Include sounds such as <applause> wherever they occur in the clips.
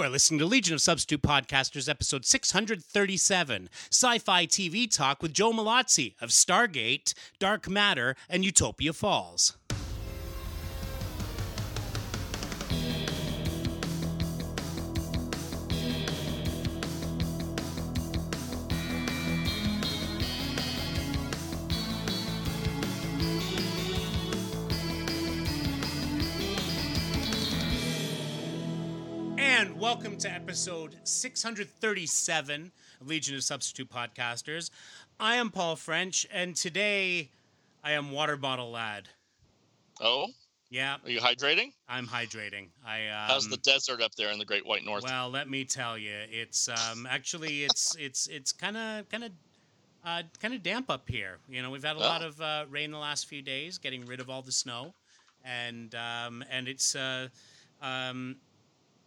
You are listening to Legion of Substitute Podcasters, episode 637 Sci Fi TV Talk with Joe Mallozzi of Stargate, Dark Matter, and Utopia Falls. And welcome to episode 637 of Legion of Substitute Podcasters. I am Paul French, and today I am Water Bottle Lad. Oh, Yeah, are you hydrating? I'm hydrating. I um, How's the desert up there in the Great White North? Well, let me tell you, it's um, actually it's <laughs> it's it's kind of kind of uh, kind of damp up here. You know, we've had a lot Oh. of uh, rain the last few days, getting rid of all the snow, and um, and it's uh, um,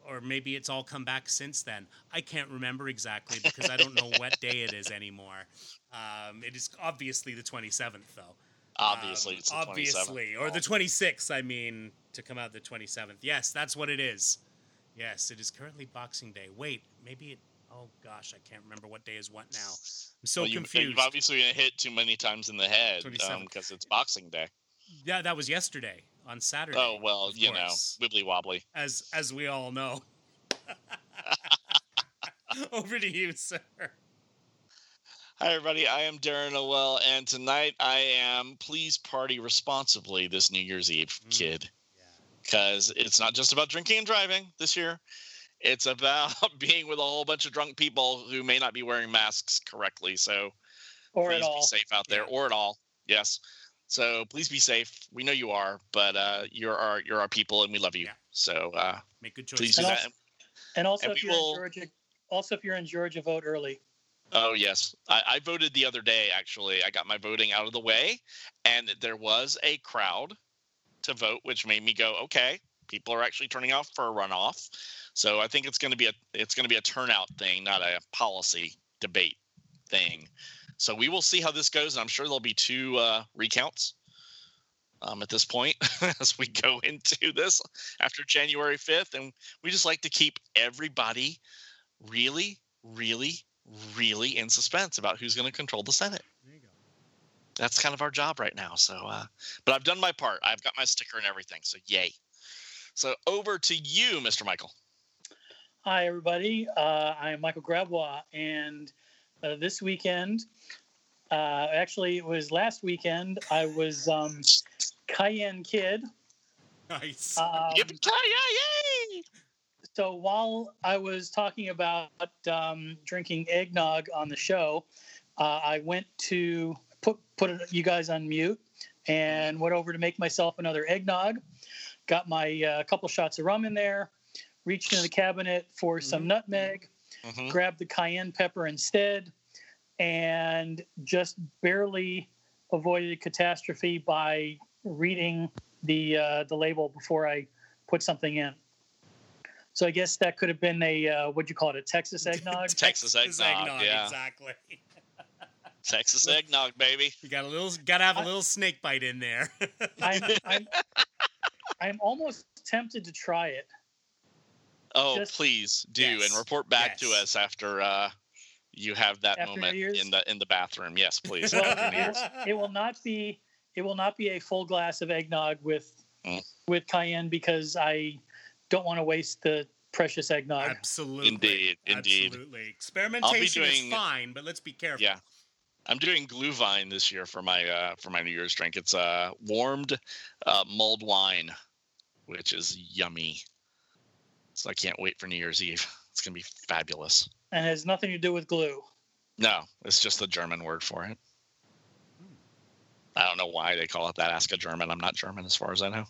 or maybe it's all come back since then. I can't remember exactly because I don't know <laughs> what day it is anymore. Um, it is obviously the 27th, though. obviously, Um, it's the 27th. obviously, or the 26th. I mean, to come out the 27th. Yes, that's what it is. Yes, it is currently Boxing Day. Wait, maybe it. Oh gosh, I can't remember what day is what now. I'm so Well, you, confused. You've obviously been hit too many times in the head 27th. because it's Boxing Day. yeah, that was yesterday on Saturday. Oh well, you course, know, wibbly wobbly. as as we all know. <laughs> Over to you, sir. Hi everybody, I am Darren Noel, and tonight I am please party responsibly this New Year's Eve, Mm. kid, Yeah. because it's not just about drinking and driving this year. It's about <laughs> being with a whole bunch of drunk people who may not be wearing masks correctly. So or please at all. be safe out there, Yeah. or at all. Yes. So please be safe. We know you are, but uh, you're our you're our people, and we love you. Yeah. So uh, Make good please choices. do And that. also- And also, And if you're will- in Georgia, also if you're in Georgia, vote early. Oh yes, I, I voted the other day. Actually, I got my voting out of the way, and there was a crowd to vote, which made me go, okay, people are actually turning out for a runoff. So I think it's going to be a it's going to be a turnout thing, not a policy debate thing. So we will see how this goes, and I'm sure there'll be two uh, recounts um, at this point <laughs> as we go into this after January 5th, and we just like to keep everybody really, really, really in suspense about who's going to control the Senate. There you go. That's kind of our job right now. So, uh, but I've done my part. I've got my sticker and everything. So, yay. So, over to you, Mr. Michael. Hi, everybody. Uh, I'm Michael Gravois, and uh, this weekend, uh, actually, it was last weekend, I was um, Cayenne Kid. Nice. Um, Yippee-ki-yay! so while I was talking about um, drinking eggnog on the show, uh, I went to put put you guys on mute and went over to make myself another eggnog. Got my uh, couple shots of rum in there. Reached into the cabinet for some Mhm. nutmeg. Mhm. Grabbed the cayenne pepper instead, and just barely avoided a catastrophe by reading the uh, the label before I put something in. So I guess that could have been a uh, what'd you call it? A Texas eggnog. <laughs> Texas eggnog, yeah. Exactly. <laughs> Texas eggnog, baby. You got a little, got to have a little snake bite in there. <laughs> I'm, I'm I'm almost tempted to try it. Oh, Just- please do Yes. and report back to us after uh, you have that After moment in the in the bathroom. Yes, please. Well, <laughs> it, will, not be it will not be a full glass of eggnog with Mm. with cayenne because I don't want to waste the precious eggnog. Absolutely. Indeed, indeed. Absolutely. Experimentation doing- is fine, but let's be careful. Yeah. I'm doing Glühwein this year for my uh, for my New Year's drink. It's uh, warmed uh, mulled wine, which is yummy. So I can't wait for New Year's Eve. <laughs> It's gonna be fabulous. and has nothing to do with glue. No, it's just the German word for it. I don't know why they call it that. Ask a German. I'm not German as far as I know.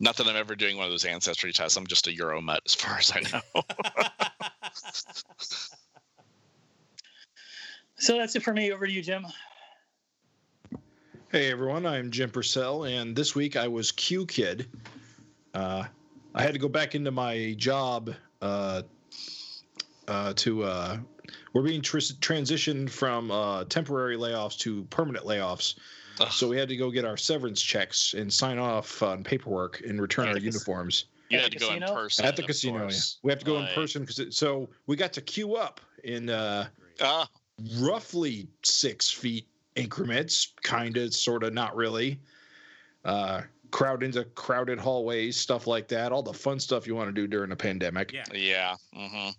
Not that I'm ever doing one of those ancestry tests. I'm just a Euro mutt as far as I know. <laughs> So that's it for me. Over to you, Jim. Hey everyone, I'm Jim Purcell, and this week I was Q Kid. Uh, I had to go back into my job uh, uh, to. Uh, we're being tr- transitioned from uh, temporary layoffs to permanent layoffs, Ugh. so we had to go get our severance checks and sign off on paperwork and return our uniforms. You At had the to go in casino? person at the of casino. Yeah. We have to go in person because so we got to queue up in uh, Ah, roughly six feet increments, kind of, sort of, not really. Uh, crowd into crowded hallways, stuff like that. All the fun stuff you want to do during a pandemic. Yeah. yeah. hmm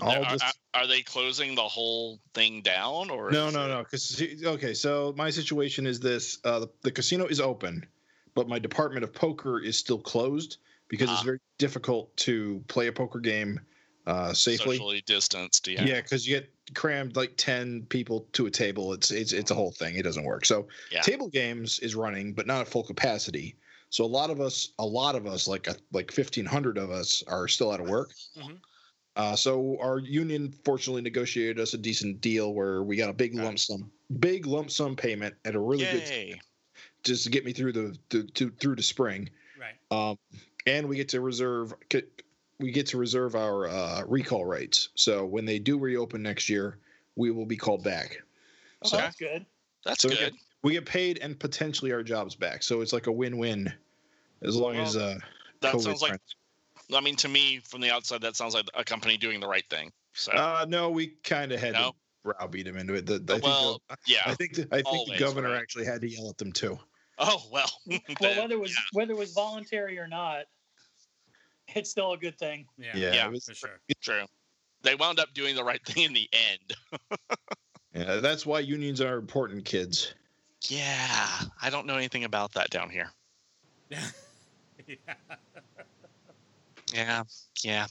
All are, this- are- are they closing the whole thing down or No, no, it- no. Because okay, so my situation is this: uh, the, the casino is open, but my department of poker is still closed because it's Ah. very difficult to play a poker game uh, safely. socially distanced? Yeah. Yeah, because you get crammed like ten people to a table. It's it's it's a whole thing. It doesn't work. So Yeah. table games is running, but not at full capacity. So a lot of us, a lot of us, like a, like fifteen hundred of us, are still out of work. Mhm. Uh, so our union fortunately negotiated us a decent deal where we got a big lump sum, big lump sum payment at a really good Yay. just to get me through the to, to through the spring. Right. Um, and we get to reserve get, we get to reserve our uh, recall rights. So when they do reopen next year, we will be called back. Oh, So- that's good. That's So we good. get, we get paid and potentially our jobs back. So it's like a win-win, as long as uh, That COVID sounds like. I mean, to me, from the outside, that sounds like a company doing the right thing. So, Uh, no, we kind of had No? to browbeat him into it. The, the- I think well, the, yeah. I think the, I think always, the governor right. actually had to yell at them too. Oh well. <laughs> Well, whether it was whether it was voluntary or not, <laughs> it's still a good thing. Yeah. Yeah, Yeah, was, For sure. true. They wound up doing the right thing in the end. <laughs> yeah. That's why unions are important, kids. Yeah, I don't know anything about that down here. yeah. <laughs> Yeah, yeah,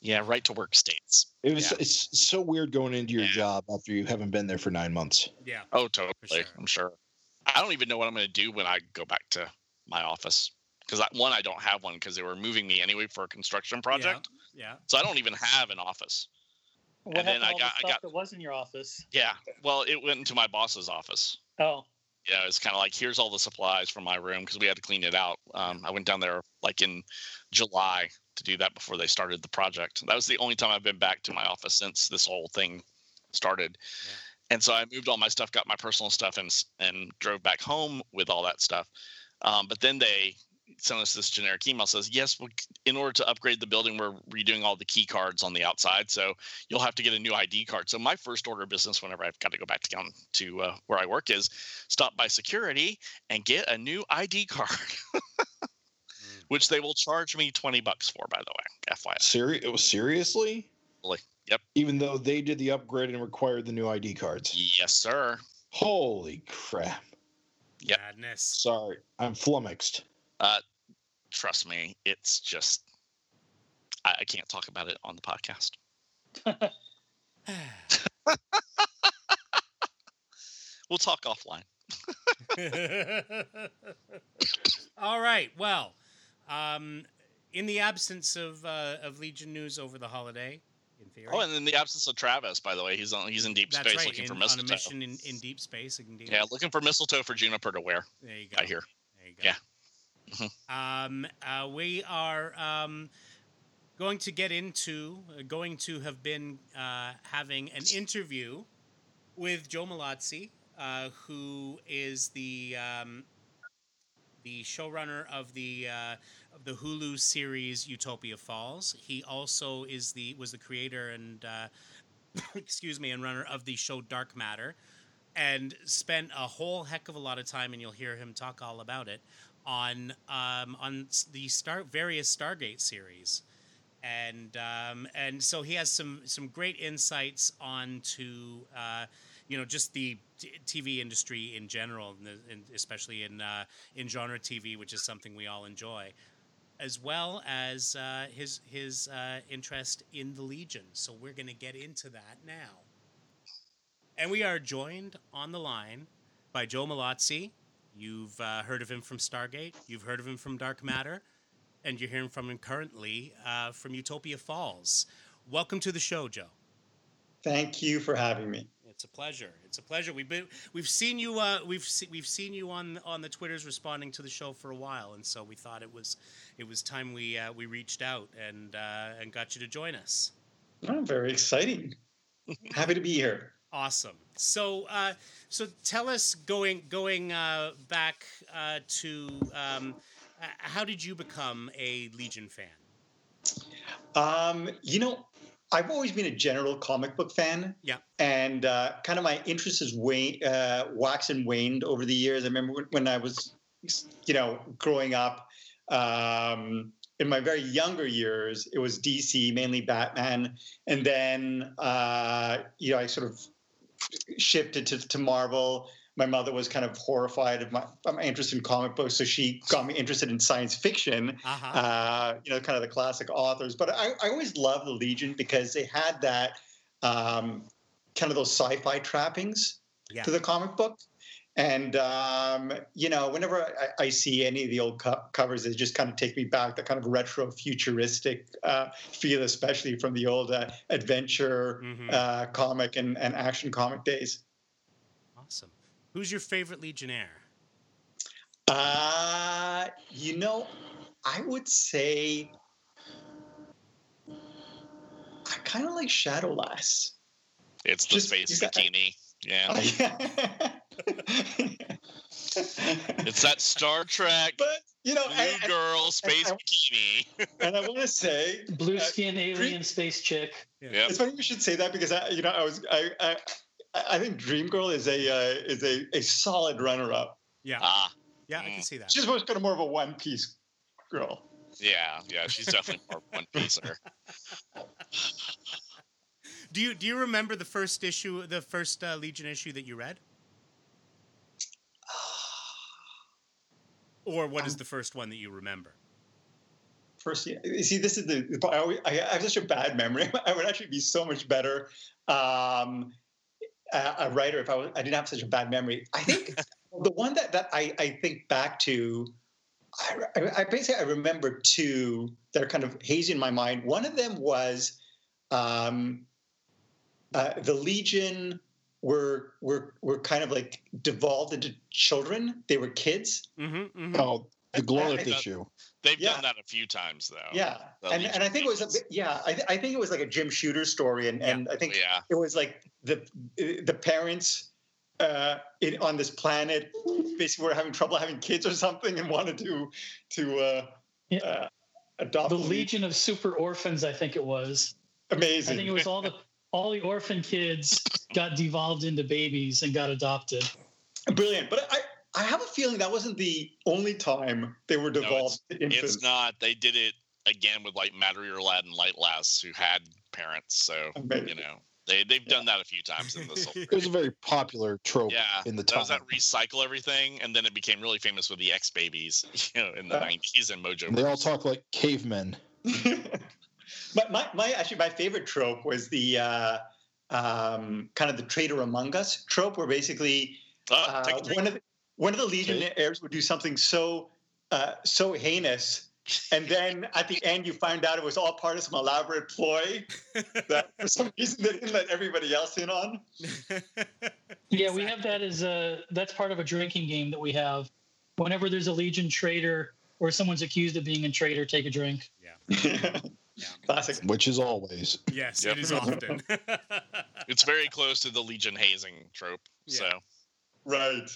yeah. Right to work states. It was Yeah. it's so weird going into your Yeah. job after you haven't been there for nine months. Yeah. Oh, totally. sure. I'm sure. I don't even know what I'm going to do when I go back to my office because one, I don't have one because they were moving me anyway for a construction project. Yeah. So I don't even have an office. What And then happened I all got- the I stuff got- that was in your office? Yeah. Well, it went into my boss's office. Oh, Yeah, it's kind of like here's all the supplies from my room because we had to clean it out. Um, I went down there like in July to do that before they started the project. That was the only time I've been back to my office since this whole thing started. Yeah. And so I moved all my stuff, got my personal stuff, and and drove back home with all that stuff. Um, but then they sent us this generic email says yes, we, in order to upgrade the building, we're redoing all the key cards on the outside, so you'll have to get a new ID card. So my first order of business, whenever I've got to go back to down to uh, where I work, is stop by security and get a new ID card, Mm. <laughs> which they will charge me 20 bucks for, by the way, FYI. Seri- it was seriously? Really? Yep. Even though they did the upgrade and required the new ID cards. Yes, sir. Holy crap. Yep. Madness. Sorry. I'm flummoxed. Trust me, it's just, I, I can't talk about it on the podcast. <laughs> We'll talk offline. <laughs> All right. Well, um, in the absence of uh, of Legion news over the holiday, in theory, Oh, and in the absence of Travis, by the way, he's on he's in deep that's space right. looking in- for on a mistletoe. mission in, in deep space. Yeah, looking for mistletoe for Juniper to wear. There you go. I hear. There you go. Yeah. Um, uh, we are um, going to get into, uh, going to have been uh, having an interview with Joe Mallozzi, uh, who is the um, the showrunner of the uh, of the Hulu series Utopia Falls. He also is the was the creator and uh, <coughs> excuse me and runner of the show Dark Matter, and spent a whole heck of a lot of time, and you'll hear him talk all about it on um, on the star various Stargate series, and um, and so he has some some great insights onto uh, you know just the t- TV industry in general, and, especially in uh, in genre TV, which is something we all enjoy, as well as uh, his his uh, interest in the Legion. So we're going to get into that now, and we are joined on the line by Joe Mallozzi. You've uh, heard of him from Stargate. You've heard of him from Dark Matter, and you're hearing from him currently uh, from Utopia Falls. Welcome to the show, Joe. Thank you for having me. It's a pleasure. It's a pleasure. We've been we've seen you uh, we've se- we've seen you on on the Twitters responding to the show for a while, and so we thought it was it was time we uh, we reached out and uh, and got you to join us. Oh, very exciting. Happy to be here. Awesome. So, uh, so tell us going going uh, back uh, to um, how did you become a Legion fan? Um, you know, I've always been a general comic book fan. Yeah. And uh, kind of my interest has wane, uh, waxed and waned over the years. I remember when, when I was, you know, growing up. Um, in my very younger years, it was DC, mainly Batman, and then uh, you know I sort of shifted to, to Marvel. My mother was kind of horrified of my, my interest in comic books, so she got me interested in science fiction. Uh-huh. Uh, you know, kind of the classic authors. But I, I always loved the Legion because they had that um, kind of those sci-fi trappings yeah. to the comic book. And um, you know, whenever I, I, see any of the old co- covers, they just kind of take me back that kind of retro futuristic uh, feel, especially from the old uh, adventure Mhm. uh, comic and, and action comic days. Awesome. Who's your favorite Legionnaire? Uh, you know, I would say I kind of like Shadowlass. It's the Just- space you got- bikini. Yeah. <laughs> <laughs> It's that Star Trek but you know, blue and, and, girl space I- bikini. <laughs> and I want to say Blue Uh, skin alien space chick. Yep. It's funny you should say that because I, you know, I was, I, I, I think Dream Girl is a uh, is a, a solid runner up. Yeah. Ah, yeah, I can mm. see that. She's was kind of more of a one piece girl. yeah, yeah. She's definitely more one piecer. Do you do you remember the first issue, the first uh, Legion issue that you read, <sighs> or what is Um, the first one that you remember? First, yeah, you see, this is the. the I, always, I have such a bad memory. <laughs> I would actually be so much better um, a, a writer if I, was, I didn't have such a bad memory. I think <laughs> the one that, that I, I think back to, I, I, I basically I remember two that are kind of hazy in my mind. One of them was um, uh, the Legion were were were kind of like devolved into children. They were kids. Mm-hmm, mm-hmm. Oh, the Glorith issue. They've Yeah. done that a few times though. Yeah, and, and I think it was a bit, yeah, I, th- I think it was like a Jim Shooter story, and, and I think Yeah. it was like the the parents uh, in, on this planet basically were having trouble having kids or something, and wanted to to uh, Yeah. uh, adopt The. Legion of Super Orphans, I think it was. Amazing. I think it was all the <laughs> all the orphan kids got devolved into babies and got adopted. brilliant. But I I have a feeling that wasn't the only time they were devolved to infants. It's not. They did it again with like Matter-Eater Lad and Light Lass who had parents. So Amazing. you know they they've done that a few times in this. <laughs> It was a very popular trope Yeah, in the that was time. that recycle everything, and then it became really famous with the X babies, <laughs> you know, in the Uh, nineties and Mojo. And they all talk like cavemen. <laughs> but my, my actually my favorite trope was the uh, um, kind of the traitor among us trope, where basically Uh, uh, take a drink. one of the, one of the legionnaires would do something so uh, so heinous, and then at the end you find out it was all part of some elaborate ploy <laughs> that for some reason they didn't let everybody else in on. <laughs> Yeah, we have that as a that's part of a drinking game that we have. Whenever there's a Legion traitor or someone's accused of being a traitor, take a drink. Yeah. <laughs> Classic. which is always. yes, Yep. it is often. <laughs> It's very close to the Legion hazing trope. Yeah. So Right.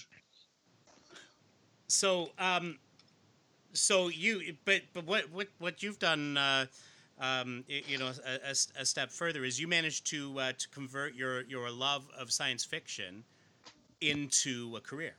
so, um, so you, but but what what what you've done, uh, um, you know, a step further is you managed to uh, to convert your your love of science fiction into a career.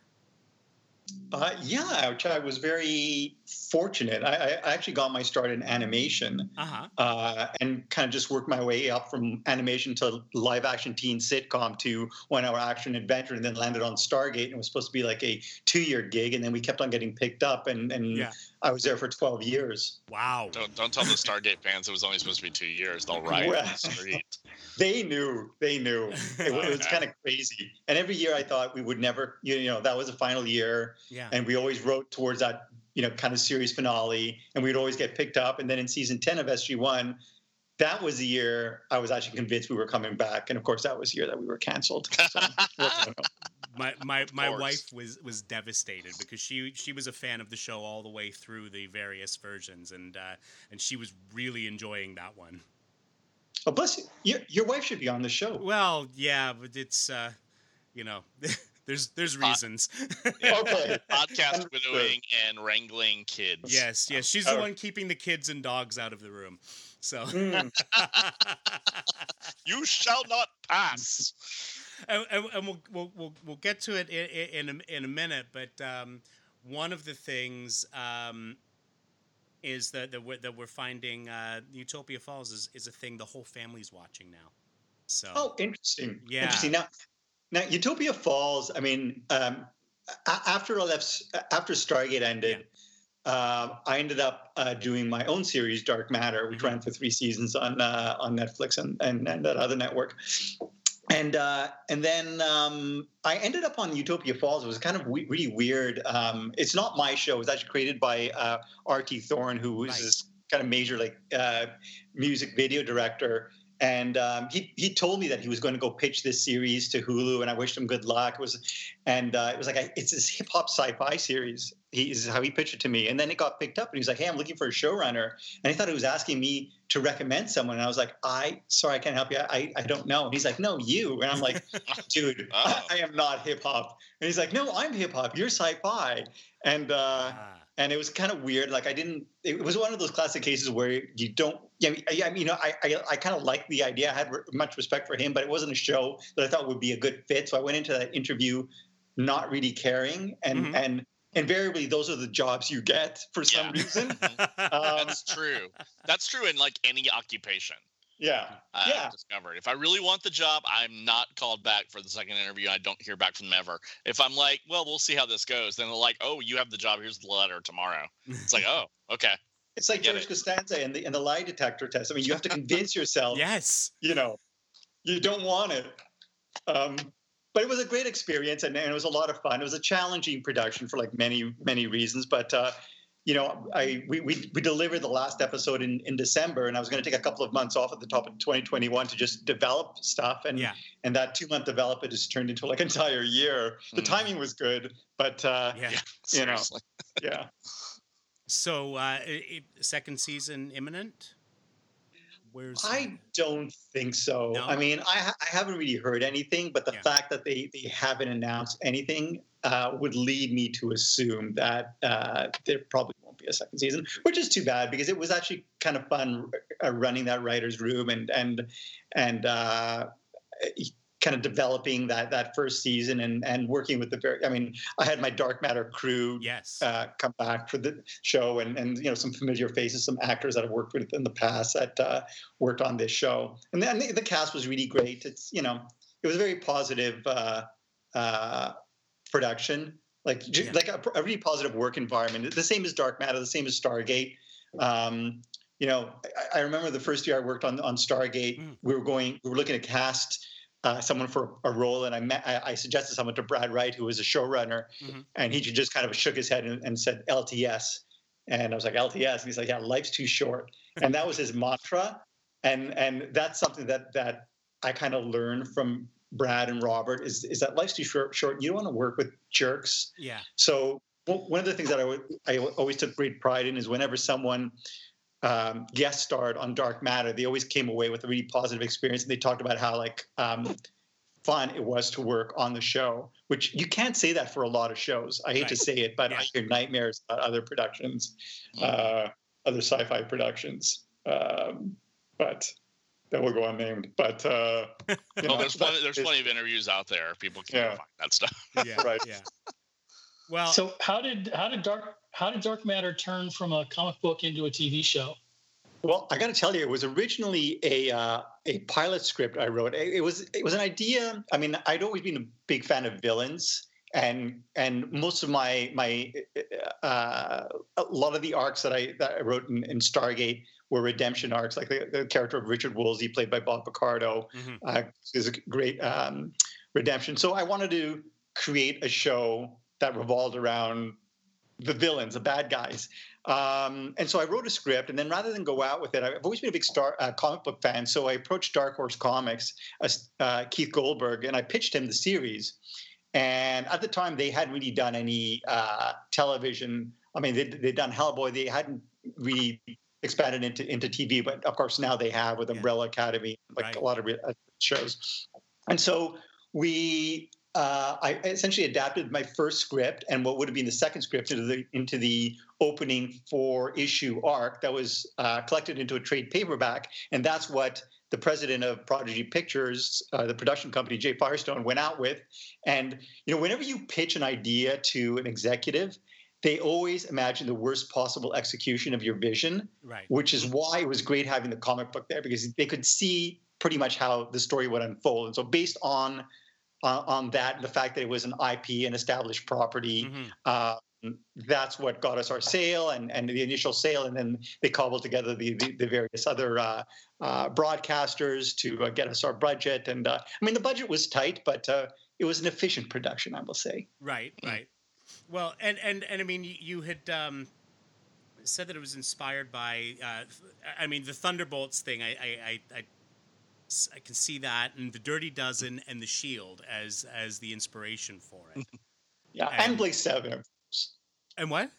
Uh, yeah, which I was very fortunate. I, I actually got my start in animation. Uh huh. uh, and kind of just worked my way up from animation to live action teen sitcom to one hour action adventure and then landed on Stargate and it was supposed to be like a two year gig and then we kept on getting picked up and, and Yeah. I was there for 12 years. Wow. don't don't tell the Stargate fans it was only supposed to be two years. They'll riot Well- on the street. <laughs> They knew, they knew. <laughs> It, wa- it was kind of crazy. And every year I thought we would never, you know, that was the final year Yeah. and we always wrote towards that, you know, kind of series finale and we'd always get picked up. And then in season 10 of SG1, that was the year I was actually convinced we were coming back. And of course, that was the year that we were canceled. So, <laughs> my my, my wife was was devastated because she she was a fan of the show all the way through the various versions and uh, and she was really enjoying that one. Oh, bless you. Your, your wife should be on the show. Well, yeah, but it's uh, you know, <laughs> There's there's reasons. Yeah. Okay. <laughs> Podcast Understood. widowing and wrangling kids. yes, yes. She's the one keeping the kids and dogs out of the room. So. Mm. <laughs> You shall not pass. and, and, and we'll, we'll we'll we'll get to it in in, in, a, in a minute. But um, one of the things um, is that that we're, that we're finding uh, Utopia Falls is, is a thing the whole family's watching now. So Oh, interesting. Yeah. Interesting. Now, now Utopia Falls. I mean, um, after I left, after Stargate ended, um, I ended up uh, doing my own series, Dark Matter, which Mhm. ran for three seasons on uh, on Netflix and, and and that other network. And uh, and then um, I ended up on Utopia Falls. It was kind of we- really weird. Um, it's not my show. It was actually created by uh, R.T. Thorne, who was Right. this kind of major like uh, music video director. And um, he he told me that he was going to go pitch this series to Hulu, and I wished him good luck. It was, and uh, it was like I, it's this hip hop sci-fi series. He is how he pitched it to me, and then it got picked up, and he was like, "Hey, I'm looking for a showrunner," and he thought he was asking me to recommend someone, and I was like, "I sorry, I can't help you. I I don't know." And he's like, "No, you," and I'm like, <laughs> "Dude, Oh. I, I am not hip hop," and he's like, "No, I'm hip hop. You're sci-fi," and. uh ah, and it was kind of weird. Like I didn't. It was one of those classic cases where you don't. Yeah, I, mean, you know, I I, I kind of liked the idea. I had re- much respect for him, but it wasn't a show that I thought would be a good fit. So I went into that interview not really caring, and Mhm. and invariably those are the jobs you get for some Yeah. reason. <laughs> Um, That's true. That's true in like any occupation. Yeah, <laughs> I've Yeah. discovered. If I really want the job, I'm not called back for the second interview. I don't hear back from them ever. If I'm like, well, we'll see how this goes, then they're like, oh, you have the job. Here's the letter tomorrow. It's like, oh, okay. it's like George it. Costanza and the and the lie detector test. I mean, you have to <laughs> convince yourself. yes. you know, you don't want it. Um, but it was a great experience and, and it was a lot of fun. It was a challenging production for like many, many reasons. But, uh, you know, I we, we, we delivered the last episode in, in December and I was going to take a couple of months off at the top of 2021 to just develop stuff. And, Yeah. and that two month development just turned into like an entire year. The Mm. timing was good, but uh, Yeah. Yeah. You know. Seriously. yeah. So uh, i i second season imminent. Where's I don't think so. No? I mean, I, ha- I haven't really heard anything, but the Yeah. fact that they, they haven't announced anything uh, would lead me to assume that uh, there probably won't be a second season, which is too bad because it was actually kind of fun uh, running that writer's room and and and uh, kind of developing that that first season and and working with the very. I mean, I had my Dark Matter crew yes. uh, come back for the show and, and you know some familiar faces, some actors that I've worked with in the past that uh, worked on this show. And then the, the cast was really great. It's you know it was a very positive uh, uh, production, like Yeah. like a, a really positive work environment. The same as Dark Matter, the same as Stargate. Um, you know, I, I remember the first year I worked on on Stargate. Mm. We were going, we were looking to cast. Uh, someone for a role, and I met. I, I suggested someone to Brad Wright, who was a showrunner, Mhm. and he just kind of shook his head and, and said LTS, and I was like LTS, and he's like, yeah, life's too short, and that was his mantra, and and that's something that that I kind of learned from Brad and Robert is is that life's too short. Short. You don't want to work with jerks. yeah. So one one of the things that I I always took great pride in is whenever someone um, guest starred on Dark Matter, they always came away with a really positive experience, and they talked about how like um, fun it was to work on the show. Which you can't say that for a lot of shows. I hate to say it, but Yeah. I hear nightmares about other productions, uh, other sci-fi productions. Um, but that will go unnamed. But uh, you Oh, know, there's plenty. There's plenty of interviews out there. People can Yeah. find that stuff. <laughs> <laughs> Yeah. Right. Yeah. Well, So how did how did dark how did Dark Matter turn from a comic book into a TV show? Well, I got to tell you, it was originally a uh, a pilot script I wrote. It, it was it was an idea. I mean, I'd always been a big fan of villains, and and most of my my uh, a lot of the arcs that I that I wrote in, in Stargate were redemption arcs, like the, the character of Richard Woolsey, played by Bob Picardo, mhm. uh, is a great um, redemption. So I wanted to create a show that revolved around the villains, the bad guys. Um, and so I wrote a script, and then rather than go out with it, I've always been a big star uh, comic book fan. So I approached Dark Horse Comics, uh, Keith Goldberg, and I pitched him the series. And at the time, they hadn't really done any uh, television. I mean, they, they'd done Hellboy. They hadn't really expanded into into TV, but of course now they have with Yeah. Umbrella Academy, like Right. a lot of uh, shows. And so we uh, I essentially adapted my first script and what would have been the second script into the into the opening four issue arc that was uh, collected into a trade paperback, and that's what the president of Prodigy Pictures, uh, the production company, Jay Firestone, went out with. And you know, whenever you pitch an idea to an executive, they always imagine the worst possible execution of your vision, Right. which is why it was great having the comic book there because they could see pretty much how the story would unfold. And so, based on on, on that, the fact that it was an IP, an established property, Mhm. uh, that's what got us our sale and, and the initial sale. And then they cobbled together the, the, the various other uh, uh, broadcasters to uh, get us our budget. And uh, I mean, the budget was tight, but uh, it was an efficient production, I will say. Right, right. Well, and and and I mean, you, you had um, said that it was inspired by. Uh, I mean, the Thunderbolts thing. I I I can see that, and the Dirty Dozen and the Shield as as the inspiration for it. <laughs> Yeah. And- And Blake Seven. and what?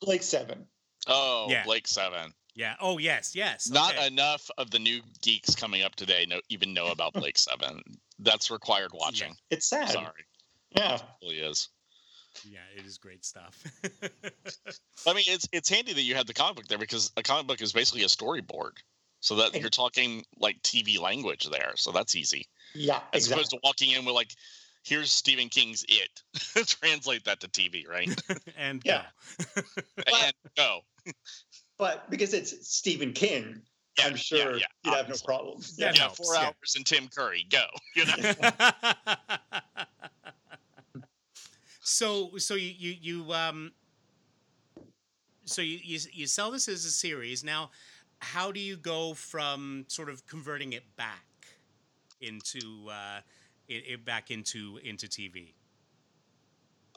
Blake Seven. Oh, Yeah. Blake Seven. Yeah. Oh, yes, yes. Not okay. enough of the new geeks coming up today know, even know about Blake <laughs> Seven. That's required watching. It's sad. Sorry, Yeah. it really is. Yeah, it is great stuff. I mean, it's it's handy that you had the comic book there because a comic book is basically a storyboard. So that you're talking like TV language there. So that's easy. Yeah. As Exactly. opposed to walking in with like, here's Stephen King's It. <laughs> Translate that to TV, right? <laughs> and Yeah. go. <laughs> and go. But because it's Stephen King, Yeah, I'm sure yeah, you'd have no obviously. problem. That yeah, helps, four yeah. hours and Tim Curry. Go. You know. So so you you, you um so you, you you sell this as a series now how do you go from sort of converting it back into uh it, it back into into tv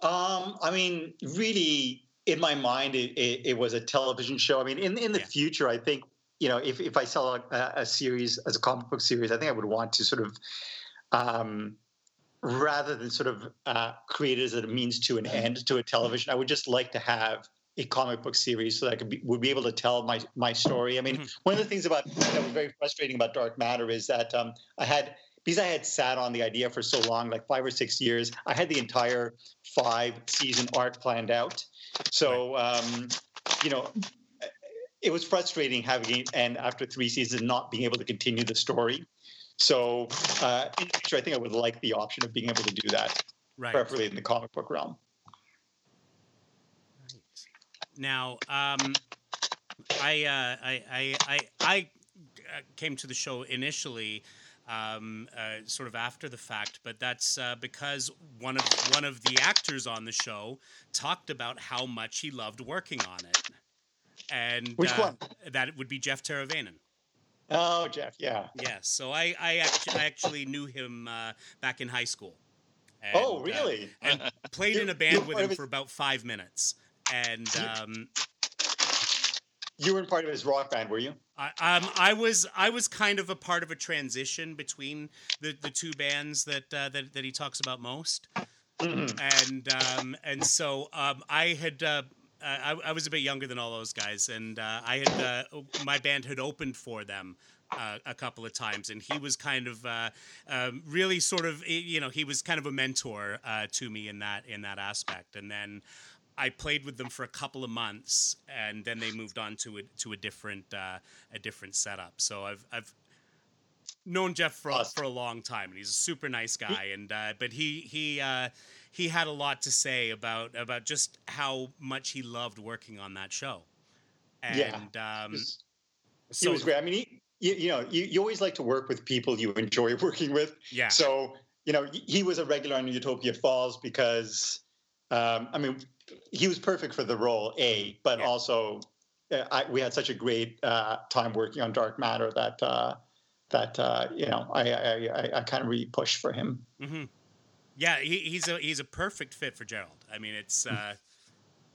Um, I mean, really, in my mind, it, it, it was a television show. I mean, in in the Yeah. future, I think you know, if if I sell a, a series as a comic book series, I think I would want to sort of, um, rather than sort of uh, create it as a means to an end to a television, I would just like to have a comic book series so that I could be, would be able to tell my my story. I mean, Mhm. one of the things about that was very frustrating about Dark Matter is that um, I had because I had sat on the idea for so long, like five or six years, I had the entire five season arc planned out. So, um, you know, it was frustrating having and after three seasons not being able to continue the story. So, uh, in the future, I think I would like the option of being able to do that, right preferably in the comic book realm. Now, um, I, uh, I, I, I, I uh, came to the show initially, um, uh, sort of after the fact, but that's uh, because one of one of the actors on the show talked about how much he loved working on it, and Which uh, one? That would be Jeff Teravainen. Oh, Jeff, yeah. Yes, so I, I, actually, I actually knew him uh, back in high school. oh, And, uh, really? and <laughs> played in a band with him his- for about five minutes. And um, you were part of his rock band, were you? I, um, I was I was kind of a part of a transition between the, the two bands that, uh, that that he talks about most, Mhm. and um, and so um, I had. Uh, I, I was a bit younger than all those guys, and uh, I had uh, my band had opened for them uh, a couple of times, and he was kind of uh, um, really sort of you know he was kind of a mentor uh, to me in that in that aspect, and then I played with them for a couple of months, and then they moved on to a to a different uh, a different setup. So I've I've known Jeff for, for a long time, and he's a super nice guy. And uh, but he he uh, he had a lot to say about about just how much he loved working on that show. And Yeah. um, He was- so was great. I mean, he, you, you know, you, you always like to work with people you enjoy <laughs> working with. yeah, So, you know, he was a regular on Utopia Falls because, um, I mean, he was perfect for the role, A, but Yeah. also uh, I, we had such a great uh, time working on Dark Matter that, uh, that uh, you know, I, I, I, I kind of really pushed for him. hmm yeah, he, he's a he's a perfect fit for Gerald. I mean, it's. Uh,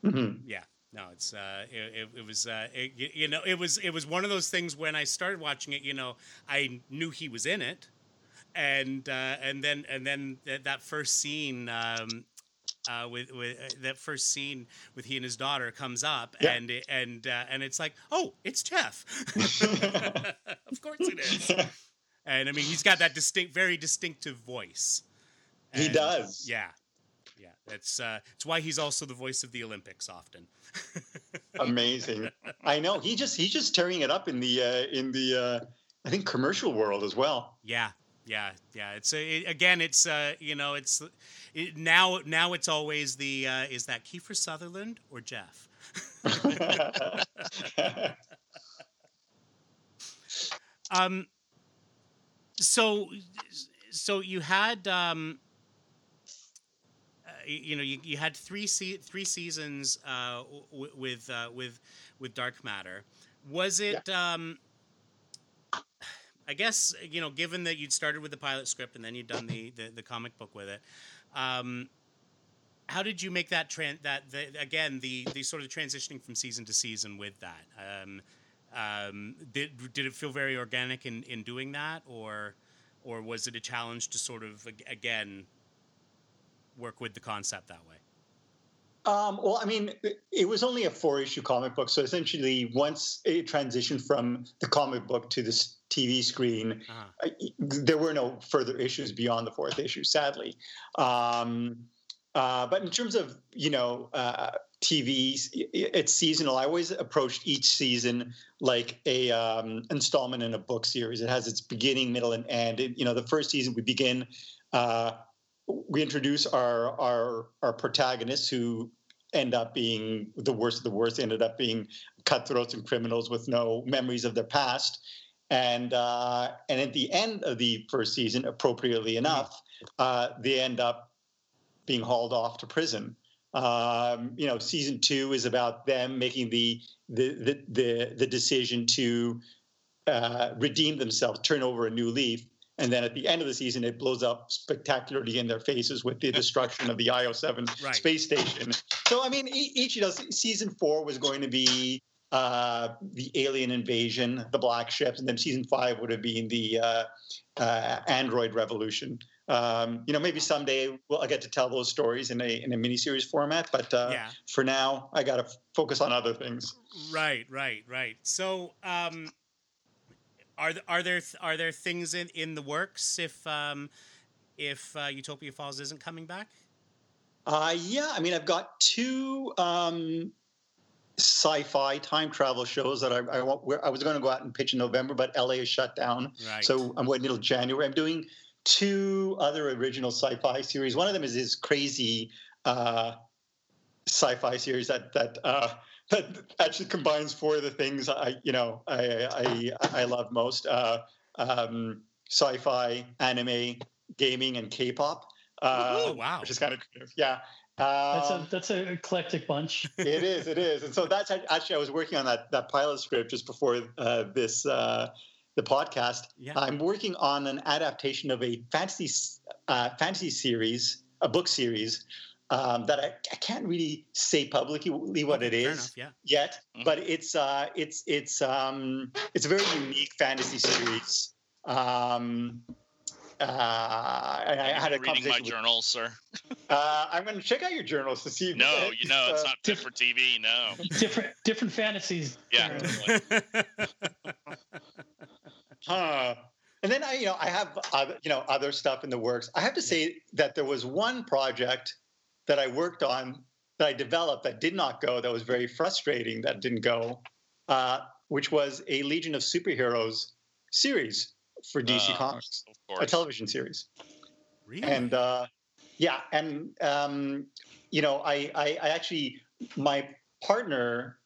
Mhm. Yeah, no, it's uh, it, it, it was uh, it, you know, it was it was one of those things when I started watching it. You know, I knew he was in it, and uh, and then and then that, that first scene. Um, uh, with with uh, that first scene with he and his daughter comes up Yeah. and and uh, and it's like oh it's Jeff <laughs> <laughs> of course it is and I mean he's got that distinct very distinctive voice He does. Yeah, yeah. That's uh, it's why he's also the voice of the Olympics often. <laughs> Amazing. I know. He just he's just tearing it up in the uh, in the uh, I think commercial world as well. Yeah, yeah, yeah. It's uh, it, again, it's uh, you know, it's it, now now it's always the uh, is that Kiefer Sutherland or Jeff? <laughs> <laughs> Um, so so you had um, you know you, you had three se- three seasons uh, w- with uh, with with Dark Matter. Was it? Um, I guess you know, given that you'd started with the pilot script and then you'd done the the, the comic book with it. Um, how did you make that tran- that the, again the the sort of transitioning from season to season with that? Um, um, did did it feel very organic in, in doing that, or or was it a challenge to sort of again work with the concept that way? Um, well, I mean, it- was only a four-issue comic book, so essentially, once it transitioned from the comic book to the TV screen, Uh-huh. There were no further issues beyond the fourth issue, sadly. Um, uh, but in terms of you know uh, TV, it's seasonal. I always approached each season like a um, installment in a book series. It has its beginning, middle, and end. It- you know, the first season we begin. Uh, we introduce our our our protagonists who end up being the worst of the worst. Ended up being cutthroats and criminals with no memories of their past. And uh, and at the end of the first season, appropriately enough, uh, they end up being hauled off to prison. Um, you know, season two is about them making the the the the, the decision to uh, redeem themselves, turn over a new leaf, and then at the end of the season, it blows up spectacularly in their faces with the destruction of the IO7 Right. space station. So, I mean, each you know, se- season four was going to be uh, the alien invasion, the black ships, and then season five would have been the uh, uh, android revolution. Um, you know, maybe someday we'll, I'll get to tell those stories in a in a miniseries format, but uh, yeah. for now, I got to f- focus on other things. Right, right, right. So, um, are th- are there th- are there things in, in the works if um, if uh, Utopia Falls isn't coming back? Uh, yeah, I mean, I've got two um, sci-fi time travel shows that I, I, I was going to go out and pitch in November, but LA is shut down, Right. so I'm waiting until January. I'm doing two other original sci-fi series. One of them is this crazy uh, sci-fi series that that uh, that actually combines four of the things I you know I I, I love most: uh, um, sci-fi, anime, gaming, and K-pop. Uh, oh wow! which is kind of creative. Yeah. That's Um, a that's an eclectic bunch. <laughs> it is, it is, and so that's actually I was working on that that pilot script just before uh, this uh, the podcast. Yeah. I'm working on an adaptation of a fantasy uh, fantasy series, a book series um, that I, I can't really say publicly what it is enough, yeah. yet, Mhm. but it's uh, it's it's um, it's a very unique fantasy series. Um, uh, I, I had a reading my conversation with journals, sir. uh, I'm going to check out your journals to see. if No, it's, you know it's uh, not fit for TV. No. different different fantasies. Yeah. Totally. <laughs> Huh. And then I, you know, I have other, you know, other stuff in the works. I have to say that there was one project that I worked on that I developed that did not go. That was very frustrating. That didn't go, uh, which was a Legion of Superheroes series for DC Uh, Comics, a television series. really? and uh, yeah, and um, you know, I, I, I actually my partner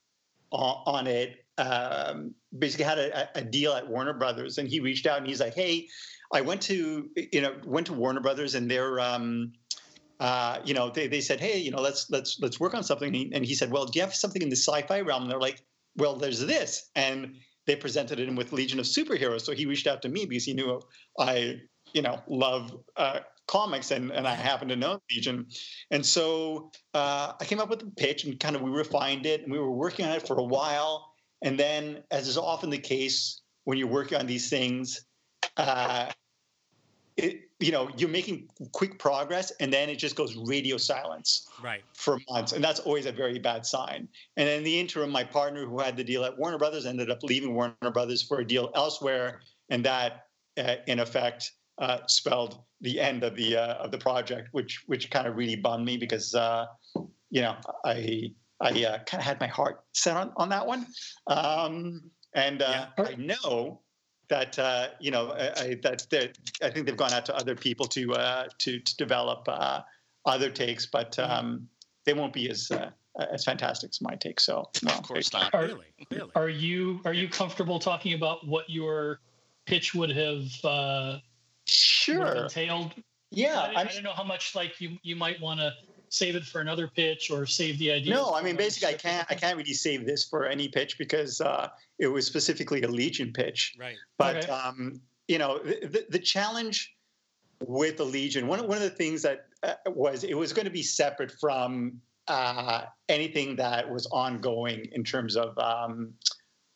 on, on it um, basically had a, a deal at Warner Brothers, and he reached out and he's like, "Hey, I went to you know went to Warner Brothers, and they're um, uh, you know they, they said, hey, you know let's let's let's work on something." And he, and he said, "Well, do you have something in the sci-fi realm?" And they're like, "Well, there's this," and they presented him with Legion of Superheroes. So he reached out to me because he knew I you know love uh, comics and and I happen to know Legion, and so uh, I came up with a pitch and kind of we refined it and we were working on it for a while, and then as is often the case when you're working on these things, uh, it you know you're making quick progress and then it just goes radio silence right. for months, and that's always a very bad sign. And in the interim, my partner, who had the deal at Warner Brothers, ended up leaving Warner Brothers for a deal elsewhere, and that, uh, in effect, uh, spelled the end of the uh, of the project, which which kind of really bummed me because uh, you know I I uh, kind of had my heart set on on that one, um, and uh, I know that uh, you know I, I, that I think they've gone out to other people to uh, to to develop uh, other takes, but Mm-hmm. um, they won't be as uh, as fantastic as my take. So no, of course not. Are, Really, really. are you are you comfortable talking about what your pitch would have uh, would have Sure. entailed? Yeah. I, I don't know how much like you you might want to save it for another pitch or save the idea. No, I mean basically I can't I can't really save this for any pitch because uh, it was specifically a Legion pitch. Right. But Okay. um, you know, the, the, the challenge with the Legion, one one of the things that uh, was it was going to be separate from uh, anything that was ongoing in terms of um,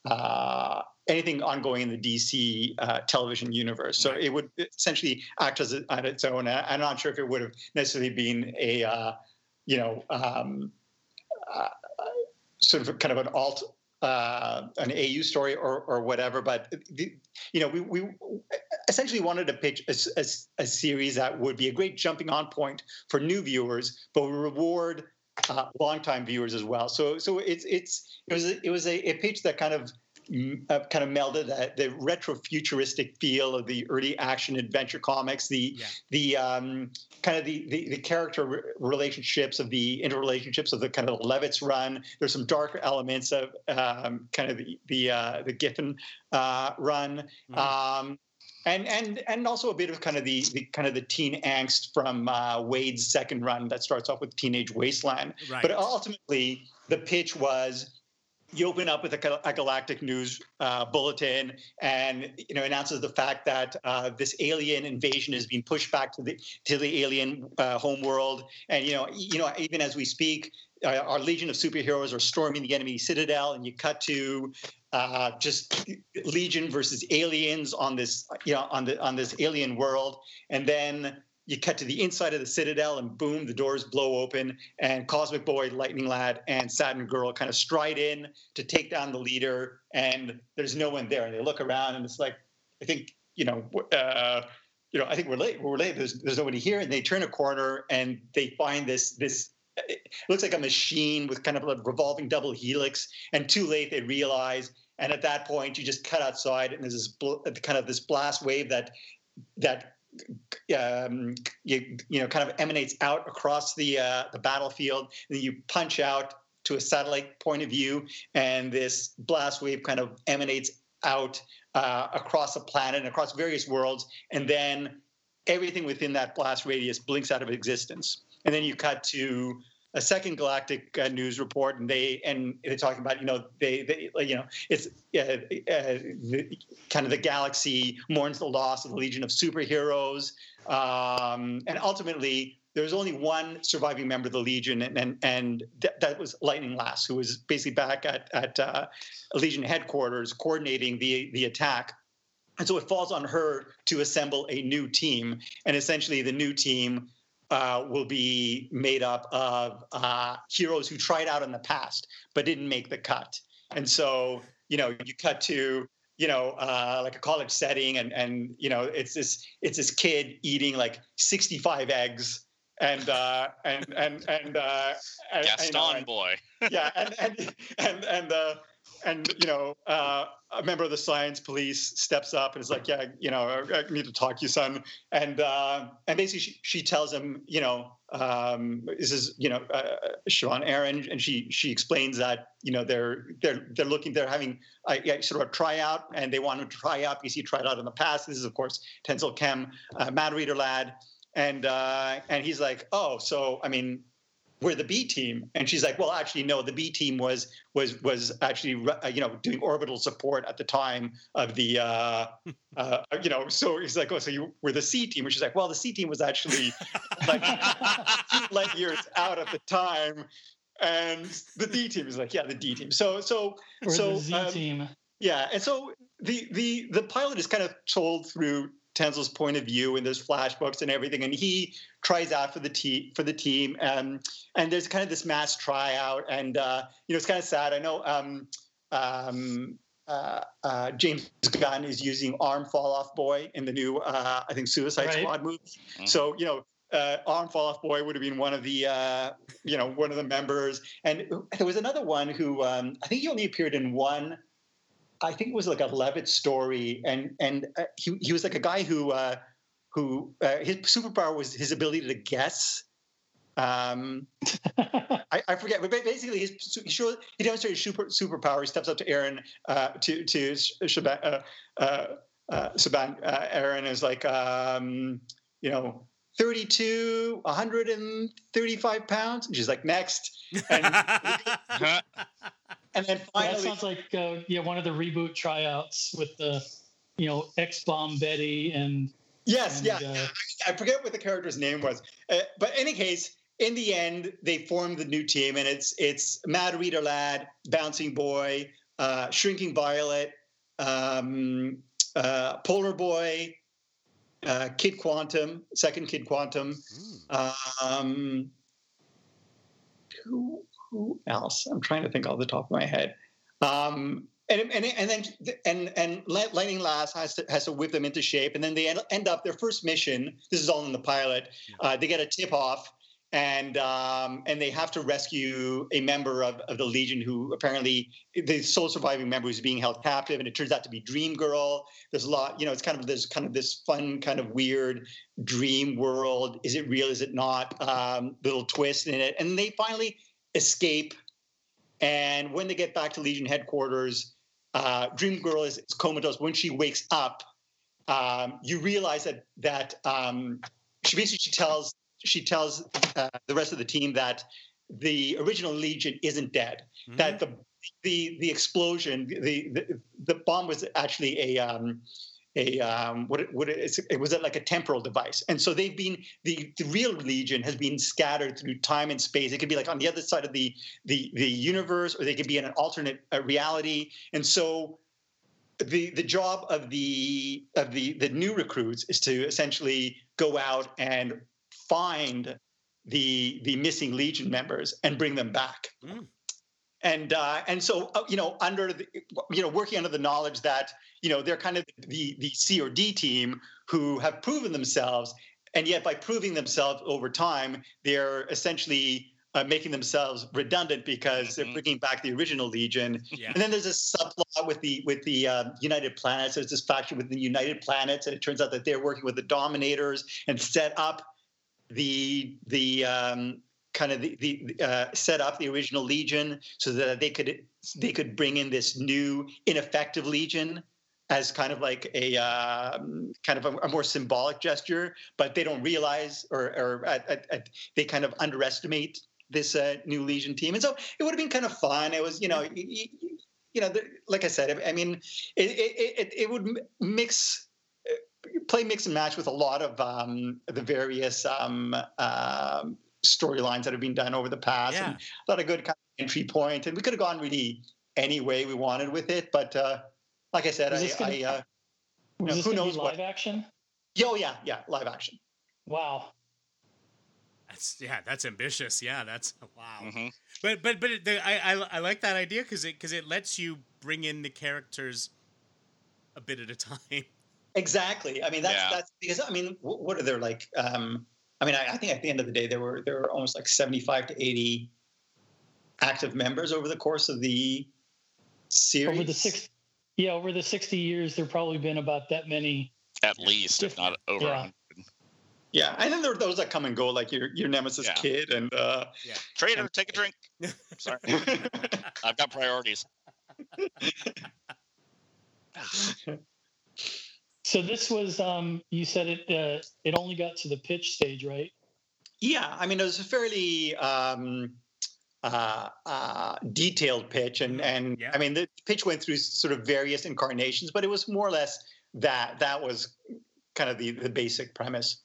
uh, anything ongoing in the DC uh, television universe. So it would essentially act as a, on its own. I'm not sure if it would have necessarily been a uh, you know um, uh, sort of kind of an alt uh, an AU story or or whatever. But the, you know, we we essentially wanted to pitch a series that would be a great jumping on point for new viewers, but would reward uh, longtime viewers as well. So so it's it's it was a, it was a, a pitch that kind of uh, kind of melded the retro futuristic feel of the early action adventure comics, the Yeah. the um, kind of the, the the character relationships of the interrelationships of the kind of Levitz run. There's some darker elements of um, kind of the the, uh, the Giffen uh, run. Mhm. Um, and and and also a bit of kind of the, the kind of the teen angst from uh, Waid's second run that starts off with Teenage Wasteland. Right. But ultimately, the pitch was you open up with a, a galactic news uh, bulletin, and you know announces the fact that uh, this alien invasion is being pushed back to the to the alien uh, homeworld, and you know you know even as we speak. Uh, our legion of superheroes are storming the enemy citadel, and you cut to uh, just legion versus aliens on this, you know, on the on this alien world, and then you cut to the inside of the citadel, and boom, the doors blow open, and Cosmic Boy, Lightning Lad, and Saturn Girl kind of stride in to take down the leader, and there's no one there, and they look around, and it's like, I think, you know, uh, you know, I think we're late. We're late. There's there's nobody here, and they turn a corner, and they find this this. It looks like a machine with kind of a revolving double helix, and too late they realize. And at that point, you just cut outside, and there's this bl- kind of this blast wave that that um, you, you know kind of emanates out across the uh, the battlefield. And you punch out to a satellite point of view, and this blast wave kind of emanates out uh, across the planet and across various worlds, and then everything within that blast radius blinks out of existence. And then you cut to a second galactic uh, news report, and they and they're talking about you know they, they you know it's uh, uh, the, kind of the galaxy mourns the loss of the legion of superheroes, um, and ultimately there's only one surviving member of the legion, and and, and th- that was Lightning Lass, who was basically back at at uh, Legion headquarters coordinating the the attack. And so it falls on her to assemble a new team, and essentially the new team uh, will be made up of uh, heroes who tried out in the past but didn't make the cut. And so, you know, you cut to you know uh, like a college setting, and and you know it's this it's this kid eating like 65 eggs. And uh, and and and uh, and- Gaston you know, and- boy. yeah, and and and and uh, and you know, uh, a member of the science police steps up and is like, "Yeah, you know, I need to talk to you, son." And uh, and basically, she, she tells him, you know, um, this is you know, uh, Shvaughn Erin, and she she explains that you know they're they're they're looking, they're having a, yeah, sort of a tryout, and they want him to try out because he tried out in the past. This is of course Tenzil Kem, uh, Matter-Eater Lad, and uh, and he's like, "Oh, so I mean." We're the B team, and she's like, well, actually, no, the B team was was was actually uh, you know doing orbital support at the time of the uh, <laughs> uh, you know. So he's like, oh, so you were the C team, and she's like, well, the C team was actually <laughs> like light years out at the time, and the D team is like, yeah, the D team. So so Or so the Z um, team. yeah, and so the the the pilot is kind of told through Tenzil's point of view, and there's flashbooks and everything, and he tries out for the te- for the team, um, and there's kind of this mass tryout, and uh, you know it's kind of sad. I know um, um, uh, uh, James Gunn is using Arm Fall Off Boy in the new, uh, I think, Suicide Right. Squad movie. Mhm. So you know, uh, Arm Fall Off Boy would have been one of the, uh, you know, one of the members. And there was another one who um, I think he only appeared in one. I think it was like a Levitz story, and and uh, he he was like a guy who uh, who uh, his superpower was his ability to guess. Um, <laughs> I, I forget, but basically, his, he showed he demonstrated super superpower. He steps up to Erin, uh, to to Sh- Shvaughn, uh, uh, uh, Shvaughn. Uh, Erin is like, um, you know, thirty-two, one hundred and thirty-five pounds. And she's like, next, and <laughs> and then Well, that sounds like uh, yeah, one of the reboot tryouts with the you know X Bomb Betty and, yes, and yeah, uh, I forget what the character's name was, uh, but in any case, in the end, they formed the new team, and it's it's Matter-Eater Lad, Bouncing Boy, uh, Shrinking Violet, um, uh, Polar Boy, uh, Kid Quantum, Second Kid Quantum. Mm. Um, who who else? I'm trying to think off the top of my head. Um, and, and, and then and and Lightning Lass has to has to whip them into shape, and then they end, up their first mission. This is all in the pilot. Uh, they get a tip off, and um, and they have to rescue a member of, of the Legion who apparently the sole surviving member is being held captive, and it turns out to be Dream Girl. There's a lot, you know, it's kind of there's kind of this fun, kind of weird dream world. Is it real? Is it not? Um, little twist in it, and they finally escape. And when they get back to Legion headquarters, uh, Dream Girl is, is comatose. When she wakes up, um, you realize that that um, she basically she tells she tells uh, the rest of the team that the original Legion isn't dead. Mm. That the the the explosion, the the, the bomb was actually a um, a um, what it, what it, it was like a temporal device, and so they've been the, the real Legion has been scattered through time and space. It could be like on the other side of the the the universe, or they could be in an alternate uh, reality, and so the the job of the of the the new recruits is to essentially go out and find the the missing legion members and bring them back Mm. And uh, and so uh, you know under the you know working under the knowledge that you know they're kind of the the C or D team who have proven themselves and yet by proving themselves over time they're essentially uh, making themselves redundant because they're Mhm. bringing back the original legion Yeah. and then there's a subplot with the with the um, United Planets. There's this faction with the United Planets, and it turns out that they're working with the Dominators and set up the the um, kind of the, the uh, set up the original Legion so that they could they could bring in this new ineffective Legion as kind of like a um, kind of a, a more symbolic gesture, but they don't realize or or at, at, at, they kind of underestimate this uh, new Legion team, and so it would have been kind of fun. It was, you know, y- y- y- you know, the, like I said, I mean, it it, it, it would mix, uh, play mix and match with a lot of um, the various um, um, storylines that have been done over the past, Yeah. and a lot of good kind of entry point, and we could have gone really any way we wanted with it, but uh, like I said, Is I, gonna- I uh, was know, who knows be what- live action? oh yeah, yeah, live action. Wow. That's yeah, that's ambitious. Yeah, that's wow. hmm But but but it, the, I, I I like that idea because it because it lets you bring in the characters a bit at a <laughs> time. Exactly. I mean, that's Yeah. that's because I mean, what are there like? Um, I mean, I, I think at the end of the day, there were there were almost like seventy-five to eighty active members over the course of the series. Over the six, yeah, over the sixty years, there probably been about that many. At least, if not over. Yeah. a hundred. Yeah, and then there are those that come and go, like your your Nemesis Yeah. kid, and uh, Trader, take a drink. Sorry, <laughs> I've got priorities. <laughs> So this was, um, you said it. Uh, it only got to the pitch stage, right? yeah, I mean, it was a fairly um, uh, uh, detailed pitch, and and Yeah. I mean, the pitch went through sort of various incarnations, but it was more or less that that was kind of the the basic premise.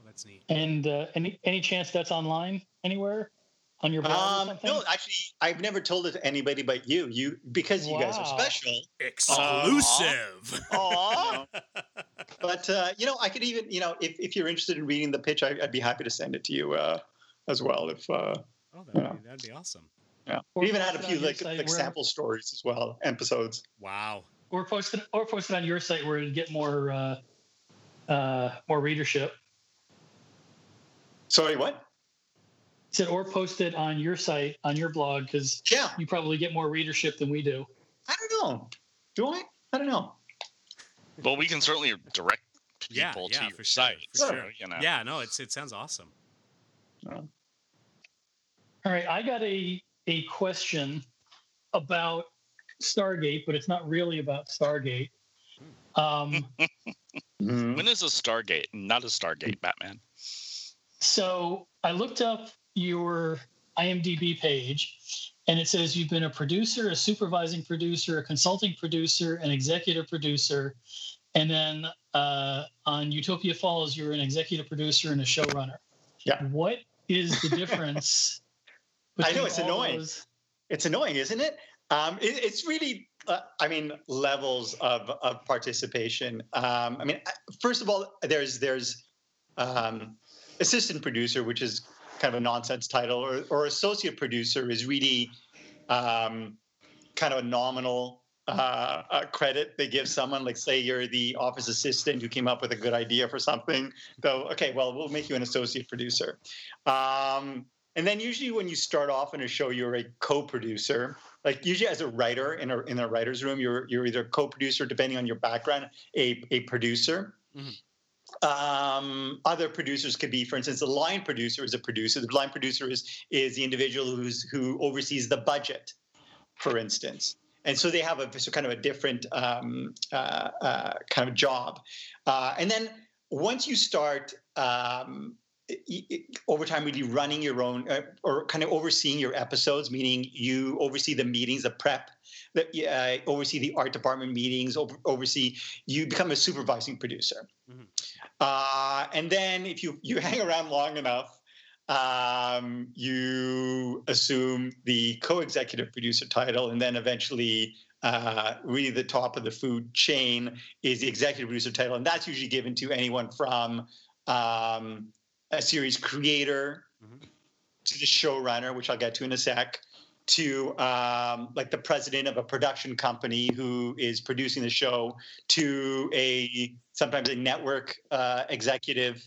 Oh, that's neat. And uh, any any chance that's online anywhere on your blog Um, something? no, actually, I've never told it to anybody but you. You because you guys are special. Exclusive. Aw. <laughs> But uh, you know, I could even you know if, if you're interested in reading the pitch, I, I'd be happy to send it to you uh, as well. If uh, oh, that'd Yeah. be, that'd be awesome. Yeah, Or we even had a few on like site like where- sample stories as well, episodes. Wow. or post it or post it on your site where it'd get more uh, uh, more readership. Sorry, what? Said or post it on your site on your blog because Yeah, you probably get more readership than we do. I don't know. Do I? I don't know. Well, we can certainly direct people yeah, to your for sure, site. for so, sure. you know. Yeah, no, it's it sounds awesome. All right, I got a a question about Stargate, but it's not really about Stargate. Um. <laughs> When is a Stargate? Not a Stargate, Batman. so I looked up your IMDb page, and it says you've been a producer, a supervising producer, a consulting producer, an executive producer, and then uh, on Utopia Falls, you're an executive producer and a showrunner. Yeah. What is the difference? <laughs> I know, it's annoying. those? It's annoying, isn't it? Um, it it's really, uh, I mean, levels of, of participation. Um, I mean, uh, first of all, there's there's um, assistant producer, which is kind of a nonsense title, or, or associate producer is really um, kind of a nominal uh, credit they give someone. Like, say you're the office assistant who came up with a good idea for something. So, okay, well, we'll make you an associate producer. Um, and then usually when you start off in a show, you're a co-producer. Like usually as a writer in a in a writer's room, you're you're either co-producer, depending on your background, a, a producer. Um, other producers could be, for instance, the line producer is a producer. The line producer is is the individual who's who oversees the budget, for instance. And so they have a so kind of a different um, uh, uh, kind of job. Uh, and then once you start um, over time really running your own uh, or kind of overseeing your episodes meaning you oversee the meetings the prep that uh, oversee the art department meetings over, oversee you become a supervising producer Mhm. uh, and then if you you <laughs> hang around long enough um, you assume the co-executive producer title and then eventually uh, really the top of the food chain is the executive producer title and that's usually given to anyone from um, a series creator Mhm. to the showrunner, which I'll get to in a sec, to um, like the president of a production company who is producing the show, to a sometimes a network uh, executive.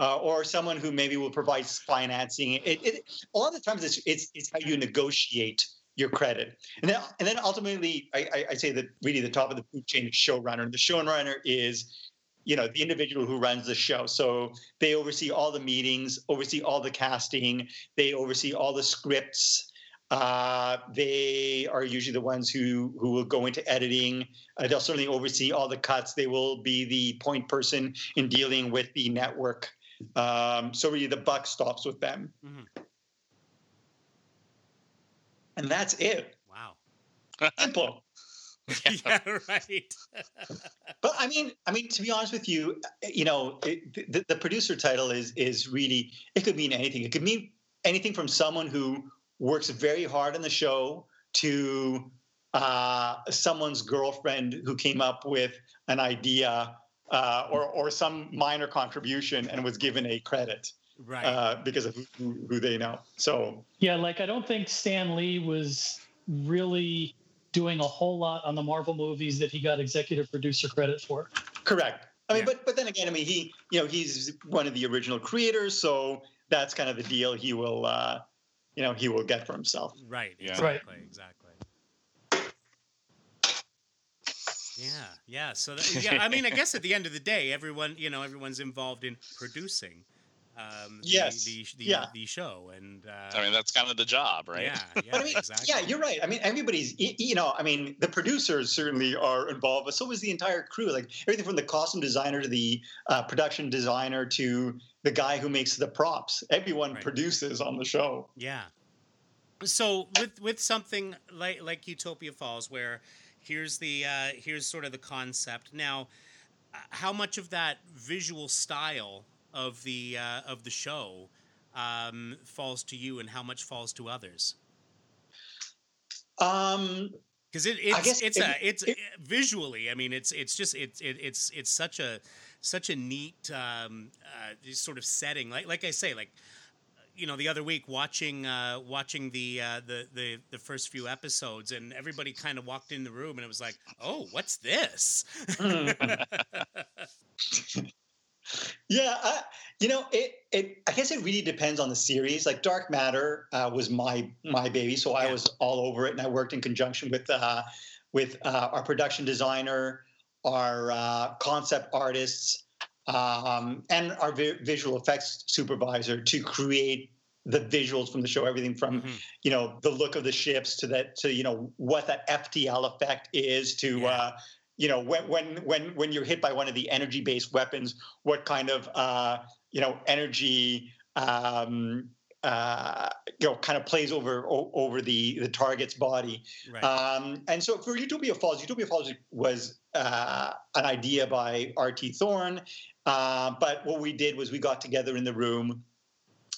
Uh, or someone who maybe will provide financing. It, it, a lot of the times, it's, it's, it's how you negotiate your credit, and then and then ultimately, I, I, I say that really the top of the food chain is showrunner. The showrunner is you know the individual who runs the show. So they oversee all the meetings oversee all the casting they oversee all the scripts. Uh, they are usually the ones who who will go into editing. Uh, they'll certainly oversee all the cuts. They will be the point person in dealing with the network. Um, so really the buck stops with them. Mhm. and that's it. Wow. simple <laughs> yeah, <laughs> right. <laughs> But I mean, I mean, to be honest with you, you know, it, the, the producer title is is really it could mean anything. It could mean anything from someone who works very hard on the show to uh, someone's girlfriend who came up with an idea uh, or or some minor contribution and was given a credit right. uh, because of who, who they know. So Yeah, like I don't think Stan Lee was really doing a whole lot on the Marvel movies that he got executive producer credit for. Correct. I mean, Yeah. but but then again, I mean, he you know he's one of the original creators, so that's kind of the deal he will uh, you know he will get for himself. Right. Yeah. Exactly. Exactly. Yeah. Yeah. So that, yeah, I mean, I guess at the end of the day, everyone, you know, everyone's involved in producing. Um, Yes. The, the, Yeah. the show and. Uh, I mean, that's kind of the job, right? Yeah. <laughs> Yeah. But I mean, exactly. yeah, you're right. I mean, everybody's you know, I mean, the producers certainly are involved, but so is the entire crew. Like everything from the costume designer to the uh, production designer to the guy who makes the props. Everyone Right. produces on the show. Yeah. So with with something like like Utopia Falls, where here's the uh, here's sort of the concept. Now, uh, how much of that visual style of the uh, of the show um, falls to you, and how much falls to others? Um, Because it, it's it's it- a it's it- visually. I mean, it's it's just it's it, it's it's such a such a neat um, uh, sort of setting. Like like I say, like you know the other week watching uh, watching the, uh, the the the first few episodes, and everybody kind of walked in the room, and it was like, "Oh, what's this?" <laughs> <laughs> Yeah, I, you know, it, it. I guess it really depends on the series. Like Dark Matter uh, was my my baby, so I Yeah. was all over it, and I worked in conjunction with uh, with uh, our production designer, our uh, concept artists, um, and our vi- visual effects supervisor to create the visuals from the show. Everything from Mhm. you know the look of the ships to that to you know what that FTL effect is to Yeah. uh, you know when when when when you're hit by one of the energy based weapons, what kind of uh, you know energy um, uh, you know kind of plays over over the the target's body. right. Um, and so for Utopia Falls, Utopia Falls was uh, an idea by R.T. Thorne. Uh, but what we did was we got together in the room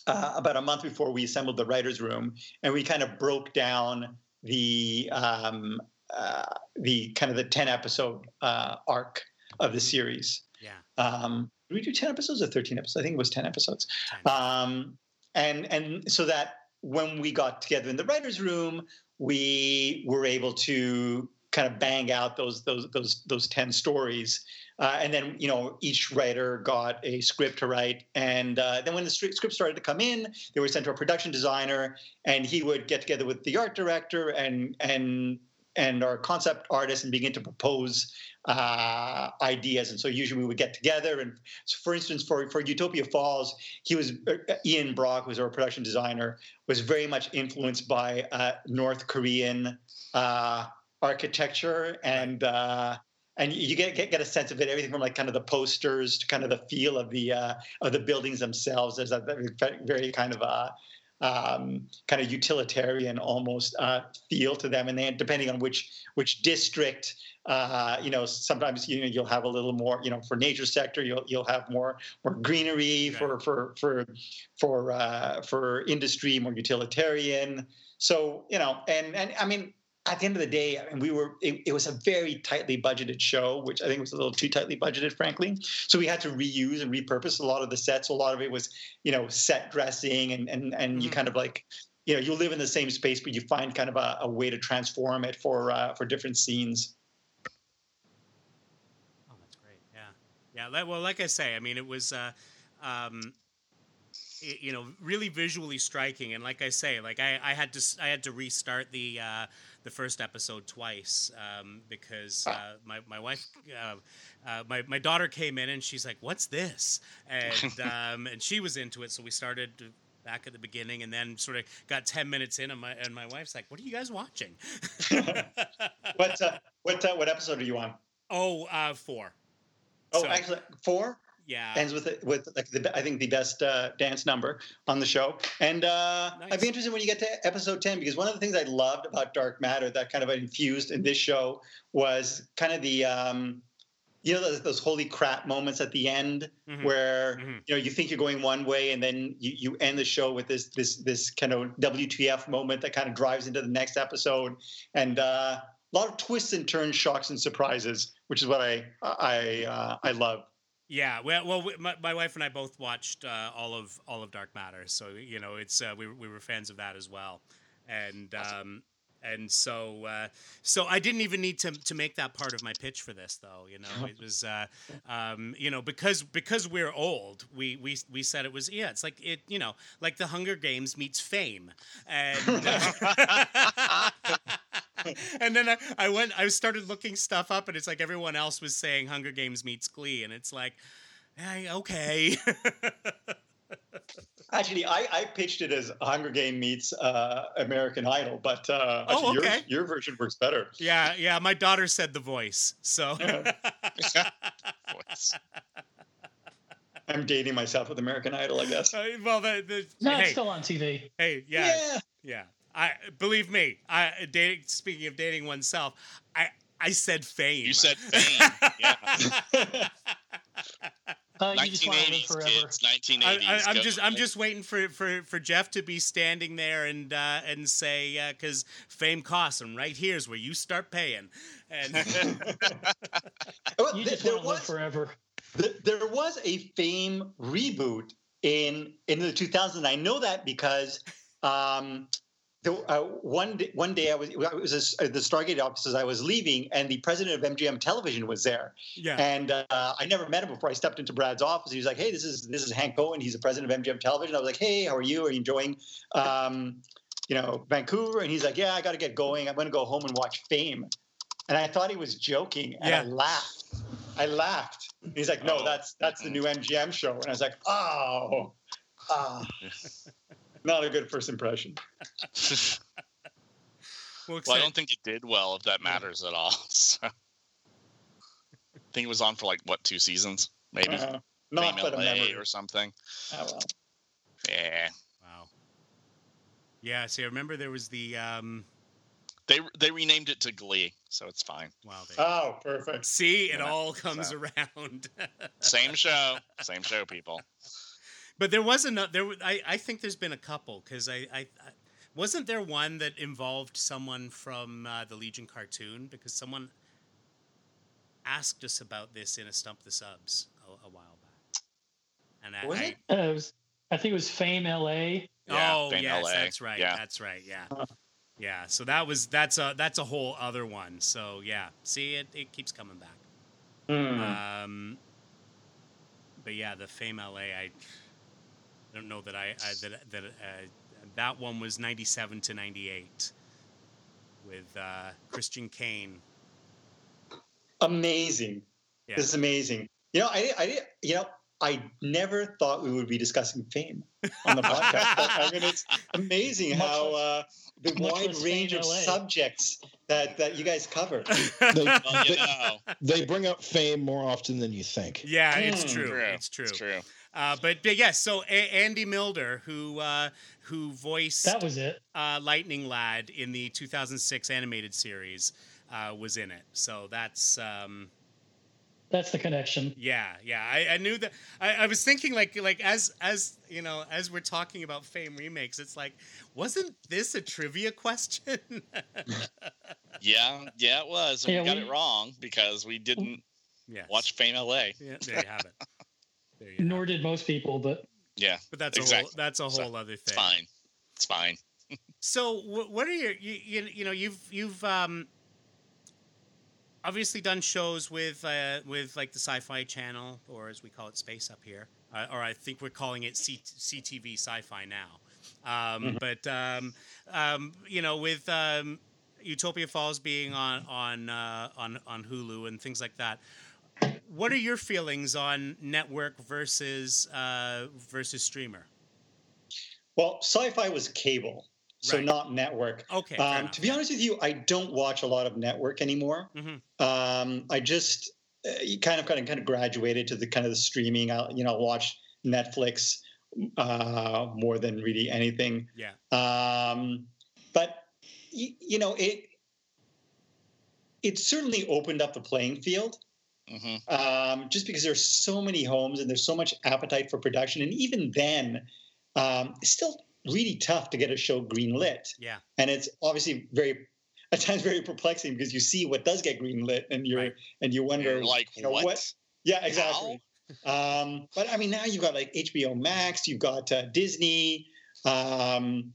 uh, about a month before we assembled the writers' room, and we kind of broke down the um, uh, the kind of the ten episode uh, arc of the series. yeah. Um, did we do ten episodes or thirteen episodes? I think it was ten episodes. Um, and and so that when we got together in the writers' room, we were able to kind of bang out those those those those ten stories. Uh, and then you know each writer got a script to write, and uh, then when the script started to come in, they were sent to a production designer, and he would get together with the art director and and and our concept artists and begin to propose uh, ideas. And so usually we would get together. And so for instance, for for Utopia Falls, he was uh, Ian Brock, who's our production designer, was very much influenced by uh, North Korean uh, architecture and. Uh, and you get, get get a sense of it, everything from like kind of the posters to kind of the feel of the uh, of the buildings themselves. There's a very, very kind of a um, kind of utilitarian almost uh, feel to them, and then depending on which which district, uh, you know, sometimes you know you'll have a little more, you know, for nature sector, you'll you'll have more more greenery Right. for for for for uh, for industry, more utilitarian. So you know, and and I mean, at the end of the day, I mean, we were it, it was a very tightly budgeted show, which I think was a little too tightly budgeted, frankly. So we had to reuse and repurpose a lot of the sets. A lot of it was, you know, set dressing, and and and you Mhm. kind of like, you know, you live in the same space, but you find kind of a, a way to transform it for uh, for different scenes. Oh, that's great. Yeah, yeah. Well, like I say, I mean, it was, uh, um, you know, really visually striking. And like I say, like I, I had to, I had to restart the uh, the first episode twice um, because uh, my my wife. Uh, uh, my, my daughter came in and she's like, "What's this?" And <laughs> um, and she was into it, so we started back at the beginning, and then sort of got ten minutes in, and my and my wife's like, "What are you guys watching?" <laughs> What uh, what uh, what episode are you on? oh, uh, four. Oh, So, actually, four yeah. ends with with like the I think the best uh, dance number on the show. And uh, I'd be interested when you get to episode ten because one of the things I loved about Dark Matter that kind of infused in this show was kind of the um, you know those, those holy crap moments at the end Mhm. where Mhm. you know you think you're going one way and then you, you end the show with this this this kind of WTF moment that kind of drives into the next episode and uh, a lot of twists and turns, shocks and surprises, which is what I I uh, I love. Yeah, well, well, we- my, my wife and I both watched uh, all of all of Dark Matter, so you know, it's uh, we were- we were fans of that as well, and um, and so uh, so I didn't even need to to make that part of my pitch for this, though. You know, it was uh, um, you know because because we're old, we we we said it was yeah, it's like it you know like the Hunger Games meets Fame, and. <laughs> <laughs> <laughs> and then I, I went I started looking stuff up and it's like everyone else was saying Hunger Games meets Glee and it's like hey, okay <laughs> Actually, I, I pitched it as Hunger Game meets uh, American Idol, but uh, Oh, actually okay. your, your version works better. yeah yeah my daughter said the voice so Voice. <laughs> I'm dating myself with American Idol, I guess. Uh, well the, the No, hey it's still on TV. hey yeah, yeah I believe me I dating speaking of dating oneself I I said fame You said <laughs> fame. Yeah. Uh, you just want to 1980s forever. kids. 1980s. I, I, I'm Go. just I'm just waiting for, for, for Jeff to be standing there and uh, and say because fame costs and right here's where you start paying and <laughs> You just there want to live was forever. th- there was a Fame reboot in in the 2000s. I know that because um, the, uh, one day, one day I was it was a, the Stargate offices. I was leaving, and the president of MGM Television was there. Yeah. And uh, I never met him before. I stepped into Brad's office. He was like, "Hey, this is this is Hank Cohen. He's the president of MGM Television." I was like, "Hey, how are you? Are you enjoying, um, you know, Vancouver?" And he's like, "Yeah, I got to get going. I'm going to go home and watch Fame." And I thought he was joking, and I laughed. I laughed. And he's like, "No, Oh. that's that's the new MGM show." And I was like, "Oh, ah." <laughs> Not a good first impression. <laughs> Well, well, I don't think it did well, if that matters at all. <laughs> So. I think it was on for like what two seasons, maybe. Uh, not Fame but a LA or something. Oh, well. Yeah, Wow. Yeah. See, I remember there was the. Um, they they renamed it to Glee, so it's fine. wow. They, Oh, perfect. see, it yeah, all comes so. around. <laughs> Same show, same show, people. But there was another. There, I, I think there's been a couple because I, I, I, wasn't there one that involved someone from uh, the Legion cartoon because someone asked us about this in a stump the subs a, a while back. And I, Was I it? Uh, it was, I think it was Fame LA. Yeah, oh Fame yes, LA. that's right. Yeah. That's right. Yeah. Yeah. So that was that's a that's a whole other one. So yeah, see it it keeps coming back. Hmm. Um, but yeah, the Fame LA, I don't know that I, I that that uh, that one was ninety seven to ninety eight with uh, Christian Kane. amazing. Yeah. This is amazing. You know, I, I, you know, I never thought we would be discussing fame on the podcast. but, I mean, it's amazing Much how uh, the much wide was range Fame of LA. subjects that that you guys cover. <laughs> They, Well, <laughs> you they, know, they bring up fame more often than you think. yeah, it's Hmm. true. true. It's true. It's true. Uh, but, but yes, so a- Andy Milder, who uh, who voiced That was it. uh, Lightning Lad in the 2006 animated series, uh, was in it. So that's um, That's the connection. Yeah, yeah. I, I knew that. I, I was thinking like like as as you know as we're talking about Fame remakes, it's like wasn't this a trivia question? <laughs> Yeah, yeah, it was. And Yeah, we got we- it wrong because we didn't yes. watch Fame LA. Yeah, there you have it. <laughs> There you have Nor did most people, but Yeah, But that's a whole that's a So, whole other it's thing. fine. It's fine. <laughs> So what are your you, you, you know you've you've um obviously done shows with uh, with like the Sci-Fi Channel or as we call it Space Up here, uh, or I think we're calling it C- CTV Sci-Fi now. Um, But um, um, you know with um, Utopia Falls being on on uh, on on Hulu and things like that. What are your feelings on network versus uh, versus streamer? Well, sci-fi was cable, so Right. not network. Okay, Um, to be honest with you, I don't watch a lot of network anymore. Mhm. Um, I just uh, kind of kind of kind of graduated to the kind of the streaming. I'll, you know, watch Netflix uh, more than really anything. Yeah. Um, but y- you know, it it certainly opened up the playing field hmm um, just because there's so many homes and there's so much appetite for production. And even then, um, it's still really tough to get a show greenlit. Yeah. And it's obviously very, <laughs> at times, very perplexing because you see what does get greenlit and you're Right. and you wonder, You're like, you know, what? Yeah, exactly. Um, but I mean, now you've got like HBO Max, you've got uh, Disney, um,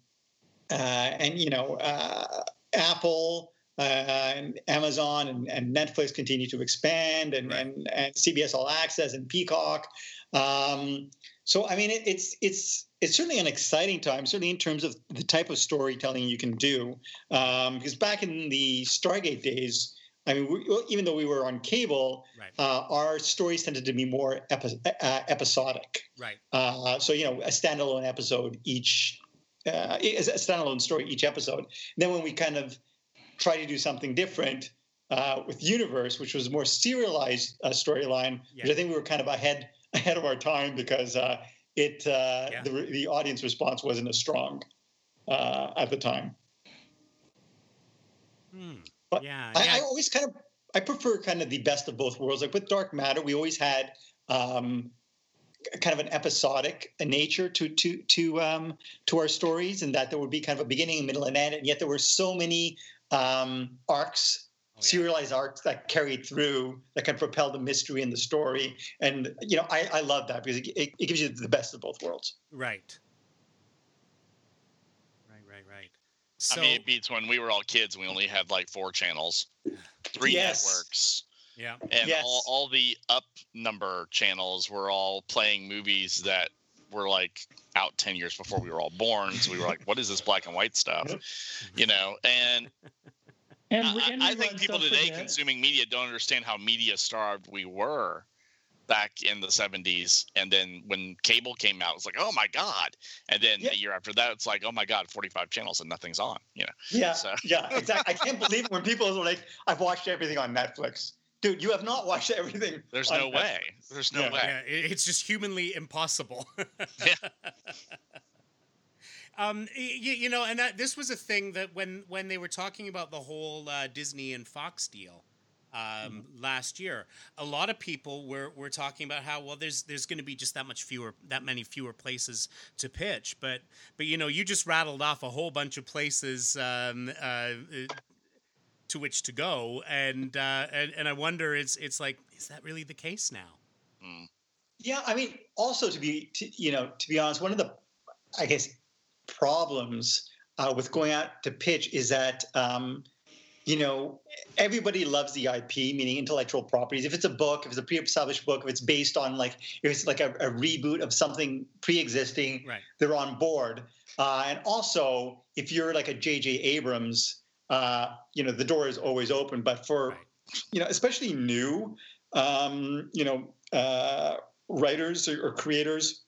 uh, and you know, uh, Apple. Uh, and Amazon and, and Netflix continue to expand, and, Right. and, and CBS All Access and Peacock. Um, so I mean, it, it's it's it's certainly an exciting time, certainly in terms of the type of storytelling you can do. Um, because back in the Stargate days, I mean, we, well, even though we were on cable, Right. uh, our stories tended to be more epi- uh, episodic. Right. Uh, so you know, a standalone episode each, uh, a standalone story each episode. then when we kind of try to do something different uh, with Universe, which was a more serialized uh, storyline, Yeah. which I think we were kind of ahead <laughs> ahead of our time because uh, it uh, Yeah. the the audience response wasn't as strong uh, at the time. Hmm. But yeah. I, yeah. I always kind of I prefer kind of the best of both worlds. Like with Dark Matter, we always had um, kind of an episodic nature to to to um, to our stories, and that there would be kind of a beginning, middle, and end. And yet there were so many um, arcs Oh, yeah. serialized arcs that carry through that can propel the mystery and the story. And you know, I, I love that because it, it, it gives you the best of both worlds. Right. Right, right, right. So, I mean, it beats when we were all kids. We only had like four channels, three Yes. networks, yeah. and Yes. all, all the up number channels were all playing movies that were like out 10 years before we were all born. So we were like, what is this black and white stuff? You know, and <laughs> And, I, and I think people today again. consuming media don't understand how media starved we were back in the 70s. And then when cable came out, it's like, oh my God. And then Yeah. a year after that, it's like, oh my God, 45 channels and nothing's on, you know. Yeah, So- yeah, exactly. I can't believe it when people are like, "I've watched everything on Netflix." Dude, you have not watched everything. There's on no Netflix. way. There's no Yeah. way. Yeah, it's just humanly impossible. <laughs> yeah. Um, you, you know, and that, this was a thing that when when they were talking about the whole uh, Disney and Fox deal um, last year, a lot of people were, were talking about how well there's there's going to be just that much fewer that many fewer places to pitch, but but you know you just rattled off a whole bunch of places um, uh, uh, to which to go, and uh, and and I wonder it's it's like is that really the case now? Mm. Yeah, I mean, also to be, to, you know, to be honest, one of the, I guess, problems uh, with going out to pitch is that, um, you know, everybody loves the IP, meaning intellectual properties. If it's a book, if it's a pre-established book, if it's based on like, if it's like a, a reboot of something pre-existing, Right. they're on board. Uh, and also, if you're like a J.J. Abrams, uh, you know, the door is always open. But for, Right. you know, especially new, um, you know, uh, writers or, or creators,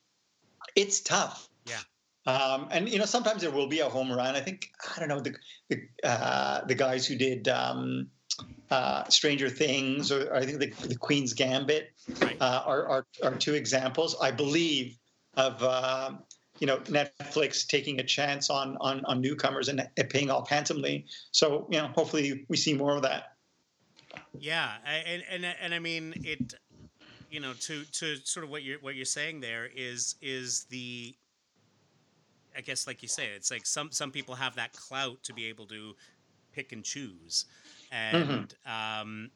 it's tough. Yeah. Um, and you know, sometimes there will be a home run. I think I don't know the the uh, the guys who did um, uh, Stranger Things, or I think the, the Queen's Gambit, Right. uh, are, are are two examples. I believe of um you know Netflix taking a chance on on on newcomers and paying off handsomely. So you know, hopefully we see more of that. Yeah, and and and I mean it. You know, to to sort of what you're what you're saying there is is the. I guess, like you say, it's like some some people have that clout to be able to pick and choose, and um,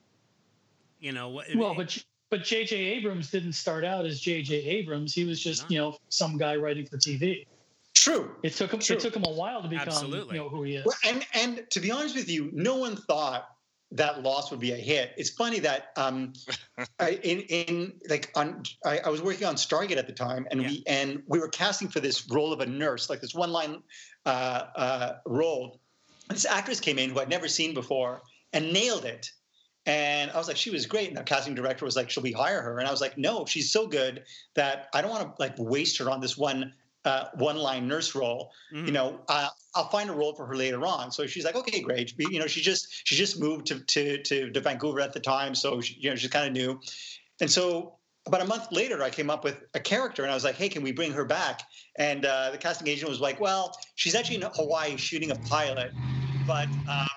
you know, what- Well, but but J.J. Abrams didn't start out as J.J. Abrams. He was just you know some guy writing for TV. True. It took him True. it took him a while to become Absolutely. you know who he is. Well, and and to be honest with you, no one thought that Lost would be a hit. It's funny that um, <laughs> I, in in like on I, I was working on Stargate at the time, and we and we were casting for this role of a nurse, like this one line uh, uh, role. And this actress came in who I'd never seen before and nailed it. And I was like, she was great. And the casting director was like, should we hire her? And I was like, no, she's so good that I don't want to like waste her on this one uh, one line nurse role Mhm. you know, uh, I'll find a role for her later on. So she's like, okay, great. You know, she just she just moved to to to, to Vancouver at the time, so she, you know she's kind of new. And so about a month later, I came up with a character, and I was like, hey, can we bring her back? And uh, the casting agent was like, well, she's actually in Hawaii shooting a pilot, but um,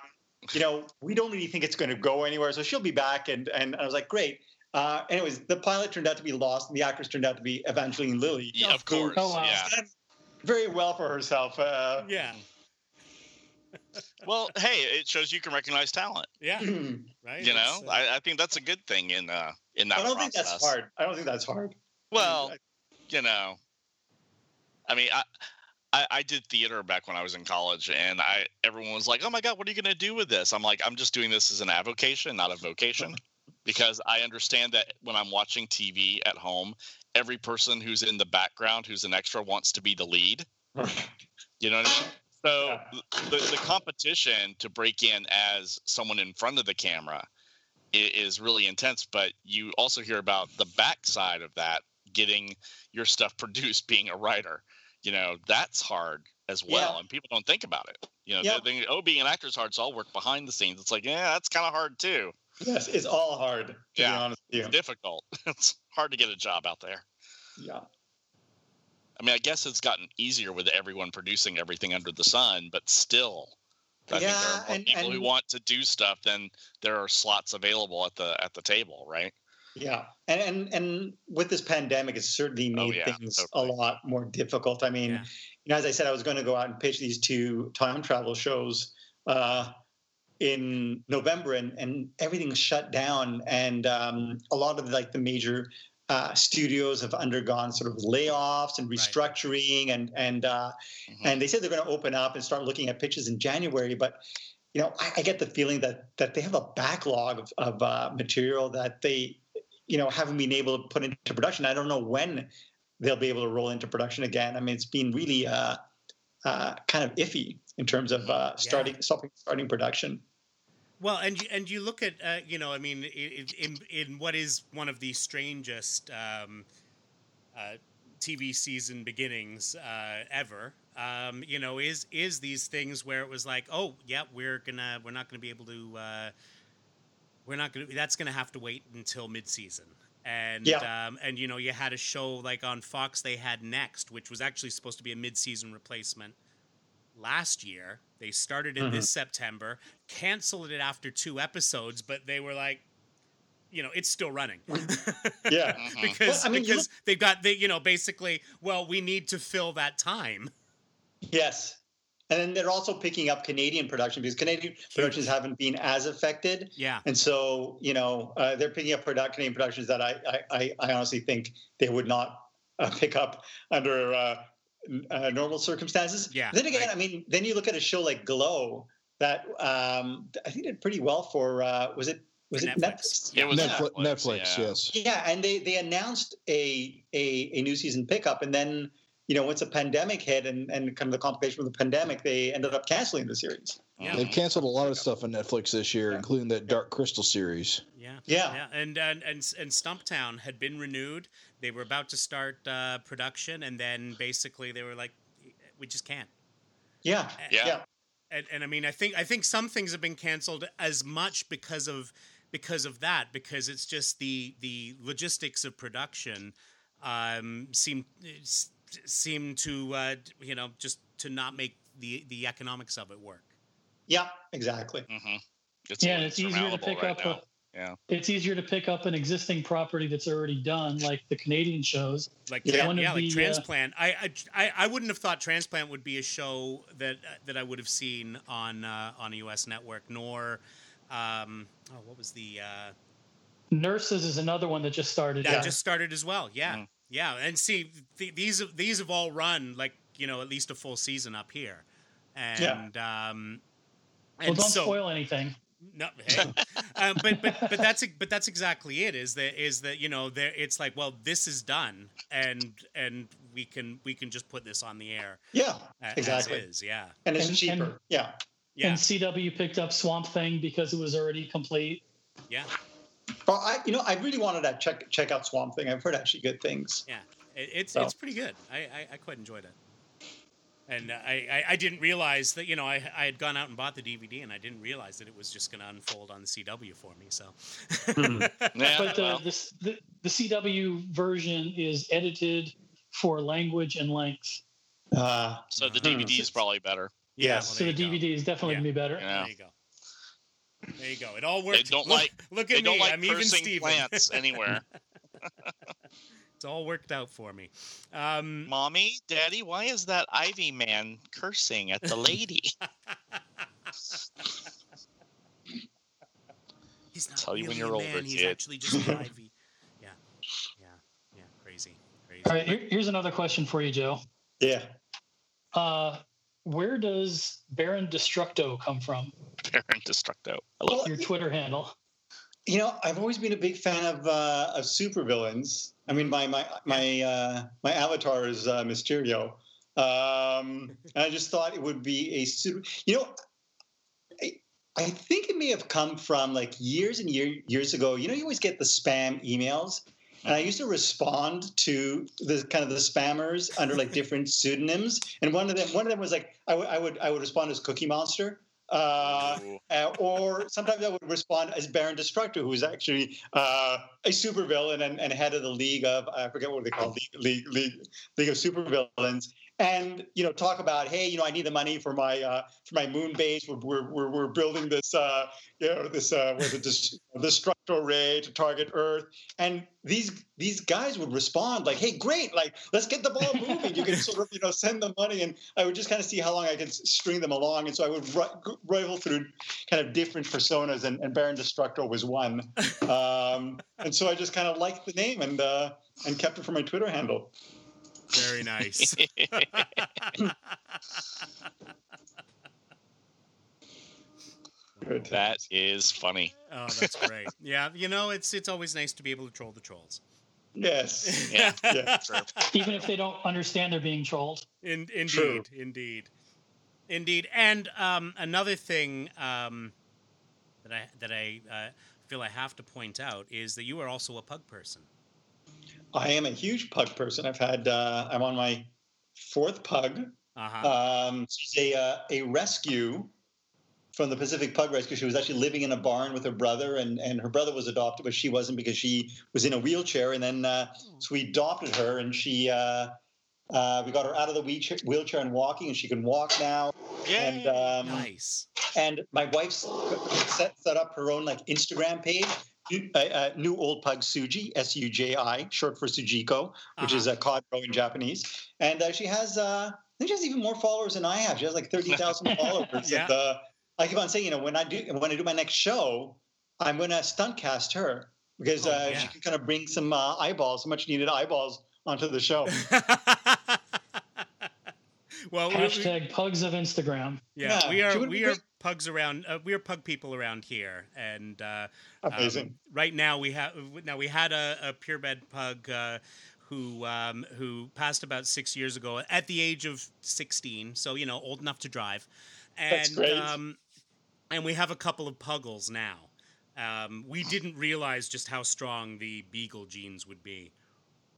you know, we don't really think it's going to go anywhere, so she'll be back. And and I was like, great. Uh, anyways, the pilot turned out to be lost, and the actress turned out to be Evangeline Lilly. Yeah, of course. Oh, wow. Yeah. Very well for herself. Uh, yeah, Well, hey, it shows you can recognize talent. yeah, <clears throat> right. You know, uh, I, I think that's a good thing in uh in that I don't process. think that's hard. I don't think that's hard. Well, you know, I mean, I, I I did theater back when I was in college, and I everyone was like, "Oh my god, what are you going to do with this?" I'm like, "I'm just doing this as an avocation, not a vocation." <laughs> Because I understand that when I'm watching TV at home, every person who's in the background, who's an extra, wants to be the lead. You know what I mean? So the, the competition to break in as someone in front of the camera is really intense, but you also hear about the backside of that, getting your stuff <laughs> produced, being a writer. You know, that's hard as well, Yeah. and people don't think about it. You know, Yeah. they think, oh, being an actor is hard, so I'll work behind the scenes. It's like, yeah, that's kind of hard too. Yes, it's all hard. To be Yeah. honest with It's difficult. <laughs> it's hard to get a job out there. Yeah. I mean, I guess it's gotten easier with everyone producing everything under the sun, but still, I think there are more and- people who want to do stuff than there are slots available at the at the table, right? Yeah, and and and with this pandemic, it's certainly Oh, made yeah, things totally. a lot more difficult. I mean, Yeah. you know, as I said, I was going to go out and pitch these two time travel shows. Uh, in November, and and everything's shut down, and um, a lot of like the major uh, studios have undergone sort of layoffs and Right. restructuring, and and uh, Mhm. and they said they're going to open up and start looking at pitches in January, but. You know, I, I get the feeling that that they have a backlog of, of uh, material that they, you know, haven't been able to put into production. I don't know when they'll be able to roll into production again. I mean, it's been really uh, uh, kind of iffy in terms of uh, starting starting starting production. Well, and you, and you look at uh, you know, I mean, in, in in what is one of the strangest um, uh, TV season beginnings uh, ever, um, you know, is is these things where it was like, oh, yeah, we're gonna we're not gonna be able to, uh, we're not gonna that's gonna have to wait until mid-season. And Yeah. um, and you know, you had a show like on Fox, they had Next, which was actually supposed to be a mid-season replacement last year. They started it this September, canceled it after two episodes, but they were like, you know, it's still running. <laughs> Yeah. Mhm. because Well, I mean, you because they've got the you know basically well we need to fill that time. Yes. And then they're also picking up Canadian production because Canadian productions haven't been as affected. Yeah. And so, you know, uh, they're picking up product, Canadian productions that I, I, I, I honestly think they would not uh, pick up under uh, uh, normal circumstances. Yeah, Then again, right. I mean, then you look at a show like Glow that um, I think did pretty well for, uh, was it, was For it Netflix. Netflix? It was Netflix, Netflix, Netflix yeah. yes. Yeah, and they they announced a a, a new season pickup, and then you know once a pandemic hit and, and kind of the complication of the pandemic, they ended up canceling the series. Yeah. They've canceled a lot of stuff on Netflix this year, Yeah. including that Dark Crystal series. Yeah. Yeah, Yeah, and and and and Stumptown had been renewed. They were about to start uh, production, and then basically they were like, "We just can't." yeah, Yeah. yeah, And, and I mean, I think I think some things have been canceled as much because of because of that, because it's just the the logistics of production um, seem s- seem to uh, you know just to not make the the economics of it work. yeah, exactly. Mhm. It's Yeah, and it's easier to pick right up. A, Yeah. It's easier to pick up an existing property that's already done, like the Canadian shows. like Yeah. yeah, One of like the, uh, transplant I, I I I wouldn't have thought transplant would be a show that that I would have seen on uh, on a US network nor um oh what was the uh Nurses is another one that just started. that Yeah. just started as well yeah Mm. Yeah and see th- these these have all run like you know at least a full season up here and um Well, and don't so spoil anything. no, hey. um, but but but that's but that's exactly it. Is that is that you know there it's like well this is done and and we can we can just put this on the air Yeah, a- exactly. as is. Yeah, And it's And- cheaper. and- yeah, yeah, And CW picked up Swamp Thing because it was already complete. yeah, well, I you know I really wanted to check check out Swamp Thing. I've heard actually good things. yeah. It, it's So- it's pretty good. I, I I quite enjoyed it. And uh, I, I, I didn't realize that you know I, I had gone out and bought the DVD and I didn't realize that it was just going to unfold on the CW for me. So <laughs> <laughs> Yeah, But the, well, the, the, the CW version is edited for language and length. Uh, so the Hmm. DVD is probably better. yeah, Yes. well, So the you go. DVD is definitely Yeah. going to be better. Yeah. There you go. There you go. It all worked. They don't look, like- look They at don't me. like I'm even cursing Steven. plants anywhere. <laughs> <laughs> It's all worked out for me. Um, Mommy, Daddy, why is that Ivy man cursing at the lady? <laughs> he's not Tell you when really you're a older, man. He's kid. actually just an ivy. Yeah, yeah, yeah. Crazy, crazy. All right, here, here's another question for you, Joe. yeah. Uh, where does Baron Destructo come from? Baron Destructo. I love Well, Your Twitter handle. You know, I've always been a big fan of uh, of supervillains. I mean, my my my uh, my avatar is uh, Mysterio, um, and I just thought it would be a super. You know, I, I think it may have come from like years and year, years ago. You know, you always get the spam emails, and I used to respond to the kind of the spammers under like different pseudonyms. And one of them, one of them was like, I would I would I would respond as Cookie Monster. Uh, uh, or sometimes I would respond as Baron Destructor, who's actually uh, a supervillain and, and head of the League of I forget what they call League League League, League of Supervillains. And you know talk about hey you know I need the money for my uh, for my moon base. We're we're, we're, building this uh, you know this uh, was it this destructo array to target Earth, and these these guys would respond like hey great like let's get the ball <laughs> moving. You can sort of you know send the money, and I would just kind of see how long I could string them along, and so I would rifle through kind of different personas, and, and Baron destructor was one, <laughs> um, and so I just kind of liked the name and uh, and kept it for my Twitter handle. Very nice. <laughs> that is funny. Oh, that's great. Yeah, you know, it's it's always nice to be able to troll the trolls. Yes. <laughs> Yeah. yeah. Sure. Even if they don't understand they're being trolled. In, indeed, True. indeed, indeed. And um, another thing um, that I that I uh, feel I have to point out is that you are also a pug person. I am a huge pug person. I've had uh, I'm on my fourth pug. Uh-huh. Um, she's a uh, a rescue from the Pacific Pug Rescue. She was actually living in a barn with her brother, and, and her brother was adopted, but she wasn't because she was in a wheelchair. And then uh, so we adopted her, and she uh, uh, we got her out of the wheelchair, wheelchair and walking, and she can walk now. And um, nice. and my wife's set, set up her own like Instagram page. New- Uh, uh, new old pug Suji, S U J I, short for Sujiko, which Uh-huh. is a cod roe in Japanese. And uh, she has, uh, I think she has even more followers than I have. She has like thirty thousand <laughs> followers. Yeah. And, uh, I keep on saying, you know, when I do when I do my next show, I'm going to stunt cast her because Oh, uh, yeah. she can kind of bring some uh, eyeballs, some much needed eyeballs onto the show. <laughs> well, we- we- Hashtag pugs of Instagram. yeah, Yeah, we are we are great. Pugs around. Uh, we are pug people around here, and uh, Amazing. Um, right now we have now we had a, a purebred pug uh, who um, who passed about six years ago at the age of sixteen, so you know old enough to drive, and That's great. um, and we have a couple of puggles now. Um, we didn't realize just how strong the beagle genes would be.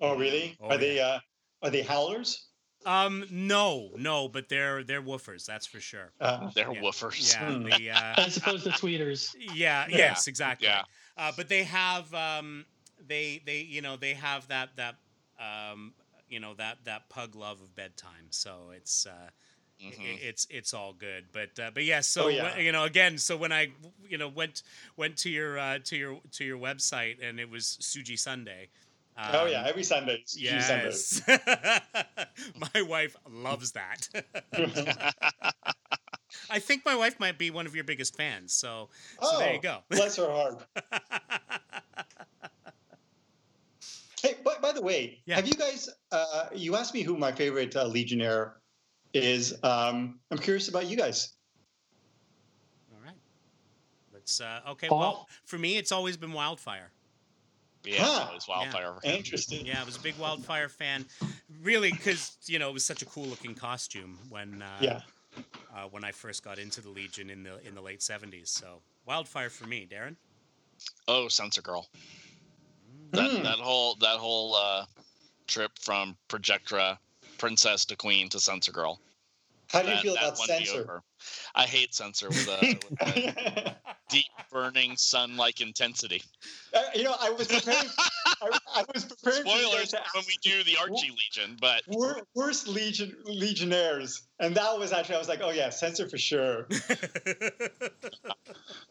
oh, really? Oh, are they uh, are they howlers? Um, no, no, but they're they're woofers, that's for sure. Uh, They're Yeah. woofers. Yeah, Hmm. the uh, <laughs> As opposed to tweeters. Yeah, Yeah. yes, exactly. Yeah. Uh, but they have um, they they you know they have that that um, you know that that pug love of bedtime. So it's uh, i- Mhm. it's it's all good. But uh, but yes, so Oh, yeah. you know again, so when I you know went went to your uh, to your to your website and it was Suji Sunday. Oh um, yeah, every Sunday. it's Tuesday, Sunday. Yes. <laughs> my wife loves that. <laughs> I think my wife might be one of your biggest fans. So, so there you Oh, go. Bless her heart. <laughs> Hey, by, by the way, Yeah. have you guys? Uh, you asked me who my favorite uh, Legionnaire is. Um, I'm curious about you guys. All right. Let's. Uh, okay. Paul? Well, for me, it's always been Wildfire. Yeah, Huh. it was wildfire. <laughs> Interesting. Yeah, I was a big Wildfire fan. Really, because you know it was such a cool looking costume when uh, Yeah. uh, when I first got into the Legion in the in the late '70s. So Wildfire for me, Darren. Oh, Sensor Girl. That Hmm. that whole that whole uh, trip from Projectra Princess to Queen to Sensor Girl. How do you that, feel about won me censor? I hate Sensor with a, <laughs> with a deep burning sun like intensity. Uh, you know, I was preparing. <laughs> I, I was preparing for Spoilers to when ask we do the Archie Legion, but worst legion legionnaires, and that was actually I was like, oh yeah, Sensor for sure. <laughs> no,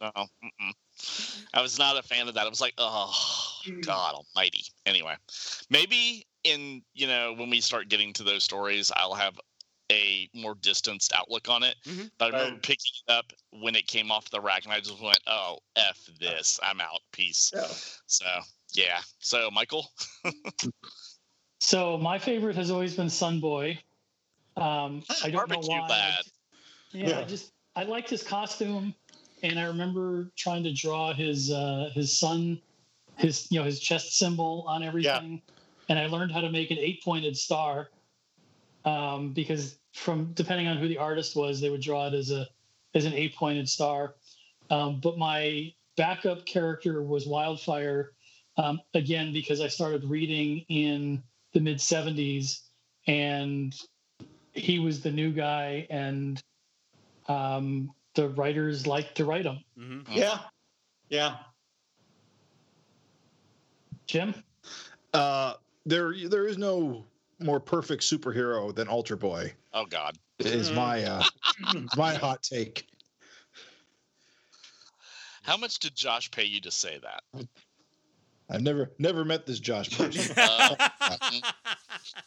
mm-mm. I was not a fan of that. I was like, oh God Almighty. Anyway, maybe in you know when we start getting to those stories, I'll have a more distanced outlook on it. Mhm. But I remember Right. picking it up when it came off the rack, and I just went, "Oh, f this! I'm out. Peace." Yeah. So yeah. So Michael, <laughs> So my favorite has always been Sunboy. Um, I don't know Barbecue why. lad. Yeah, Yeah. I just I liked his costume, and I remember trying to draw his uh, his son, his you know his chest symbol on everything, and I learned how to make an eight pointed star, um, because from depending on who the artist was, they would draw it as a as an eight pointed star. Um, but my backup character was Wildfire, um, again because I started reading in the mid '70s, and he was the new guy, and um, the writers liked to write him. hmm Yeah, yeah. Jim, Uh, there, there is no more perfect superhero than Ultra Boy. Oh God. Is my uh, <laughs> my hot take. How much did Josh pay you to say that? I've never never met this Josh <laughs> person. Uh,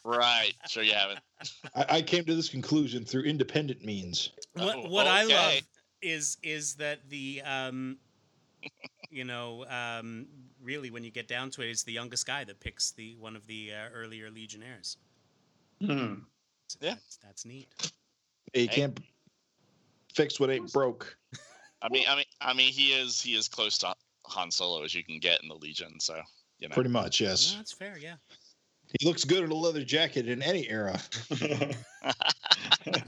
right. Sure you haven't. I, I came to this conclusion through independent means. what Oh, what I love is is that the um, you know um, really when you get down to it, it's the youngest guy that picks the one of the uh, earlier Legionnaires. Hmm. Yeah. that's, that's neat. You Hey. can't fix what ain't broke. I mean, I mean, I mean, he is he is close to Han Solo as you can get in the Legion. So you know. Pretty much, No, yes. that's fair. Yeah. He looks good in a leather jacket in any era. <laughs> <laughs>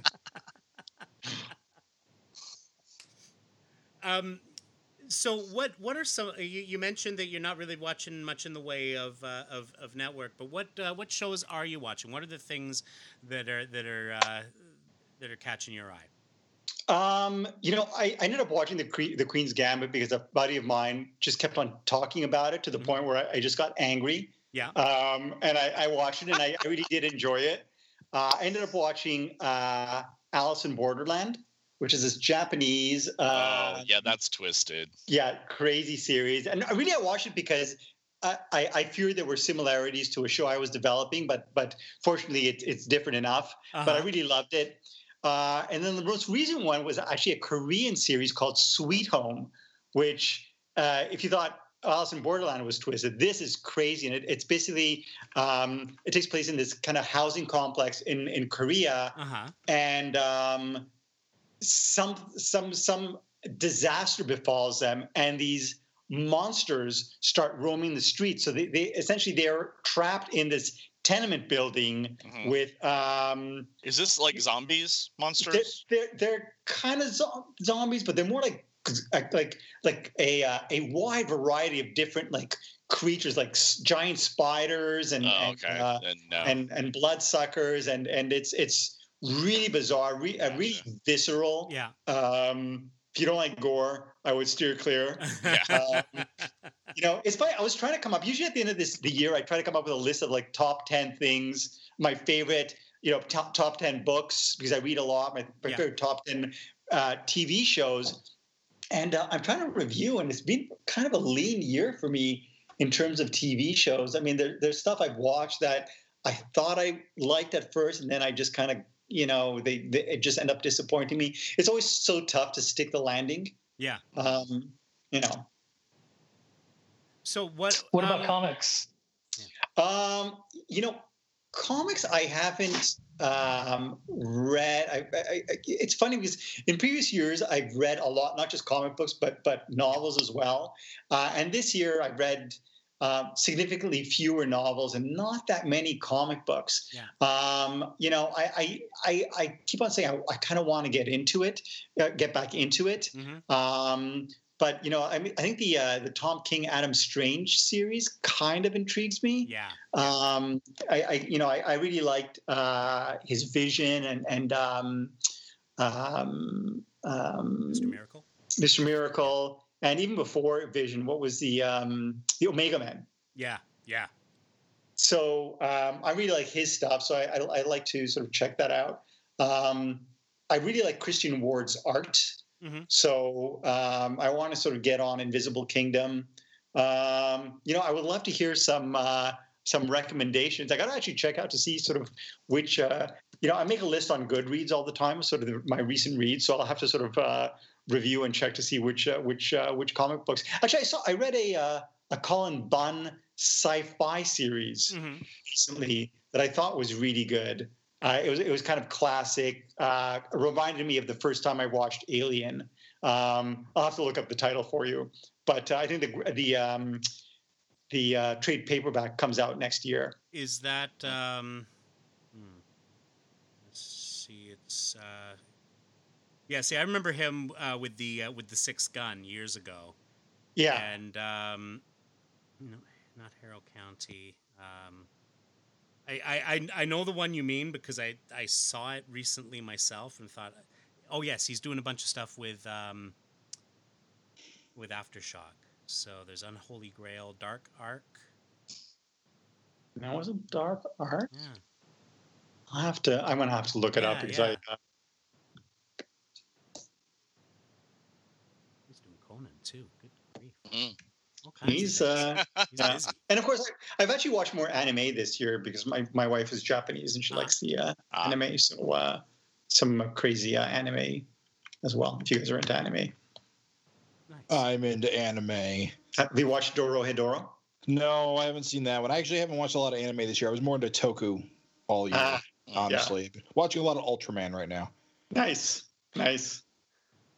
Um, so what what are some? You, you mentioned that you're not really watching much in the way of uh, of, of network, but what uh, what shows are you watching? What are the things that are that are uh, that are catching your eye? Um, you know, I, I ended up watching the Cre- the Queen's Gambit because a buddy of mine just kept on talking about it to the Mhm. point where I, I just got angry. Yeah. Um, and I, I watched it and I, I really did enjoy it. Uh, I ended up watching uh, Alice in Borderland, which is this Japanese, uh, oh yeah, that's twisted. yeah, crazy series. And I really I watched it because I, I, I feared there were similarities to a show I was developing, but but fortunately it, it's different enough. But I Uh-huh. really loved it. Uh, and then the most recent one was actually a Korean series called Sweet Home, which, uh, if you thought Alice in Borderland was twisted, this is crazy. And it, it's basically, um, it takes place in this kind of housing complex in, in Korea. Uh huh. And um, some, some, some disaster befalls them. And these monsters start roaming the streets. So they, they essentially they're trapped in this tenement building Mhm. with um, Is this like zombies they're monsters? they're, they're kind of zo- zombies, but they're more like like like, a uh, a wide variety of different like creatures, like giant spiders and Oh, and, uh, then no. and and bloodsuckers, and and it's it's really bizarre, re- uh, really visceral. Yeah. Um, if you don't like gore, I would steer clear. Yeah. <laughs> Um, you know, it's funny. I was trying to come up. Usually at the end of this the year, I try to come up with a list of like top ten things, my favorite, you know, top top ten books because I read a lot. My, my Yeah. favorite top ten uh, TV shows, and uh, I'm trying to review, and it's been kind of a lean year for me in terms of TV shows. I mean, there, there's stuff I've watched that I thought I liked at first, and then I just kind of, you know, they, they just end up disappointing me. It's always so tough to stick the landing. yeah. Um, you know. So what? What about um, comics? Um, you know, comics I haven't um, read. I, I, I, it's funny because in previous years I've read a lot, not just comic books, but but novels as well. Uh, and this year I read um, significantly fewer novels and not that many comic books. Yeah. Um, you know, I I, I, I keep on saying I, I kind of want to get into it, uh, get back into it. mhm. Um, but you know, I mean, I think the uh, the Tom King Adam Strange series kind of intrigues me. Yeah. Um, I, I you know I, I really liked uh, his vision and and um, um, um, Mr. Miracle. Mr. Miracle, and even before Vision, what was the um, the Omega Man? Yeah. Yeah. So um, I really like his stuff. So I, I, I like to sort of check that out. Um, I really like Christian Ward's art. Mhm. So um, I want to sort of get on Invisible Kingdom. Um, you know, I would love to hear some uh, some recommendations. I got to actually check out to see sort of which. Uh, you know, I make a list on Goodreads all the time, sort of the, my recent reads. So I'll have to sort of uh, review and check to see which uh, which uh, which comic books. Actually, I saw I read a uh, a Cullen Bunn sci-fi series hmm recently that I thought was really good. Uh, it was it was kind of classic. Uh, reminded me of the first time I watched Alien. Um, I'll have to look up the title for you, but uh, I think the the um, the uh, trade paperback comes out next year. Is that? Um, hmm. Let's see. It's. Yeah. See, I remember him uh, with the uh, with the Sixth Gun years ago. Yeah, and um, no, not Harrow County. Um, I, I, I I know the one you mean because I, I saw it recently myself and thought, oh yes, he's doing a bunch of stuff with um, with Aftershock. So there's Unholy Grail, Dark Ark. that was a dark art. Yeah, I have to. I'm gonna have to look it up because yeah. I. Uh, He's doing Conan too. Good grief. Mm. All kinds of he's uh, He's <laughs> yeah. and of course I, I've actually watched more anime this year because my, my wife is Japanese and she Ah. likes the uh, Ah. anime. So uh, some crazy uh, anime as well. If you guys are into anime, Nice. I'm into anime. have you watched Dorohedoro? No, I haven't seen that one. I actually haven't watched a lot of anime this year. I was more into Toku all year, Ah, honestly. Watching a lot of Ultraman right now. nice, nice.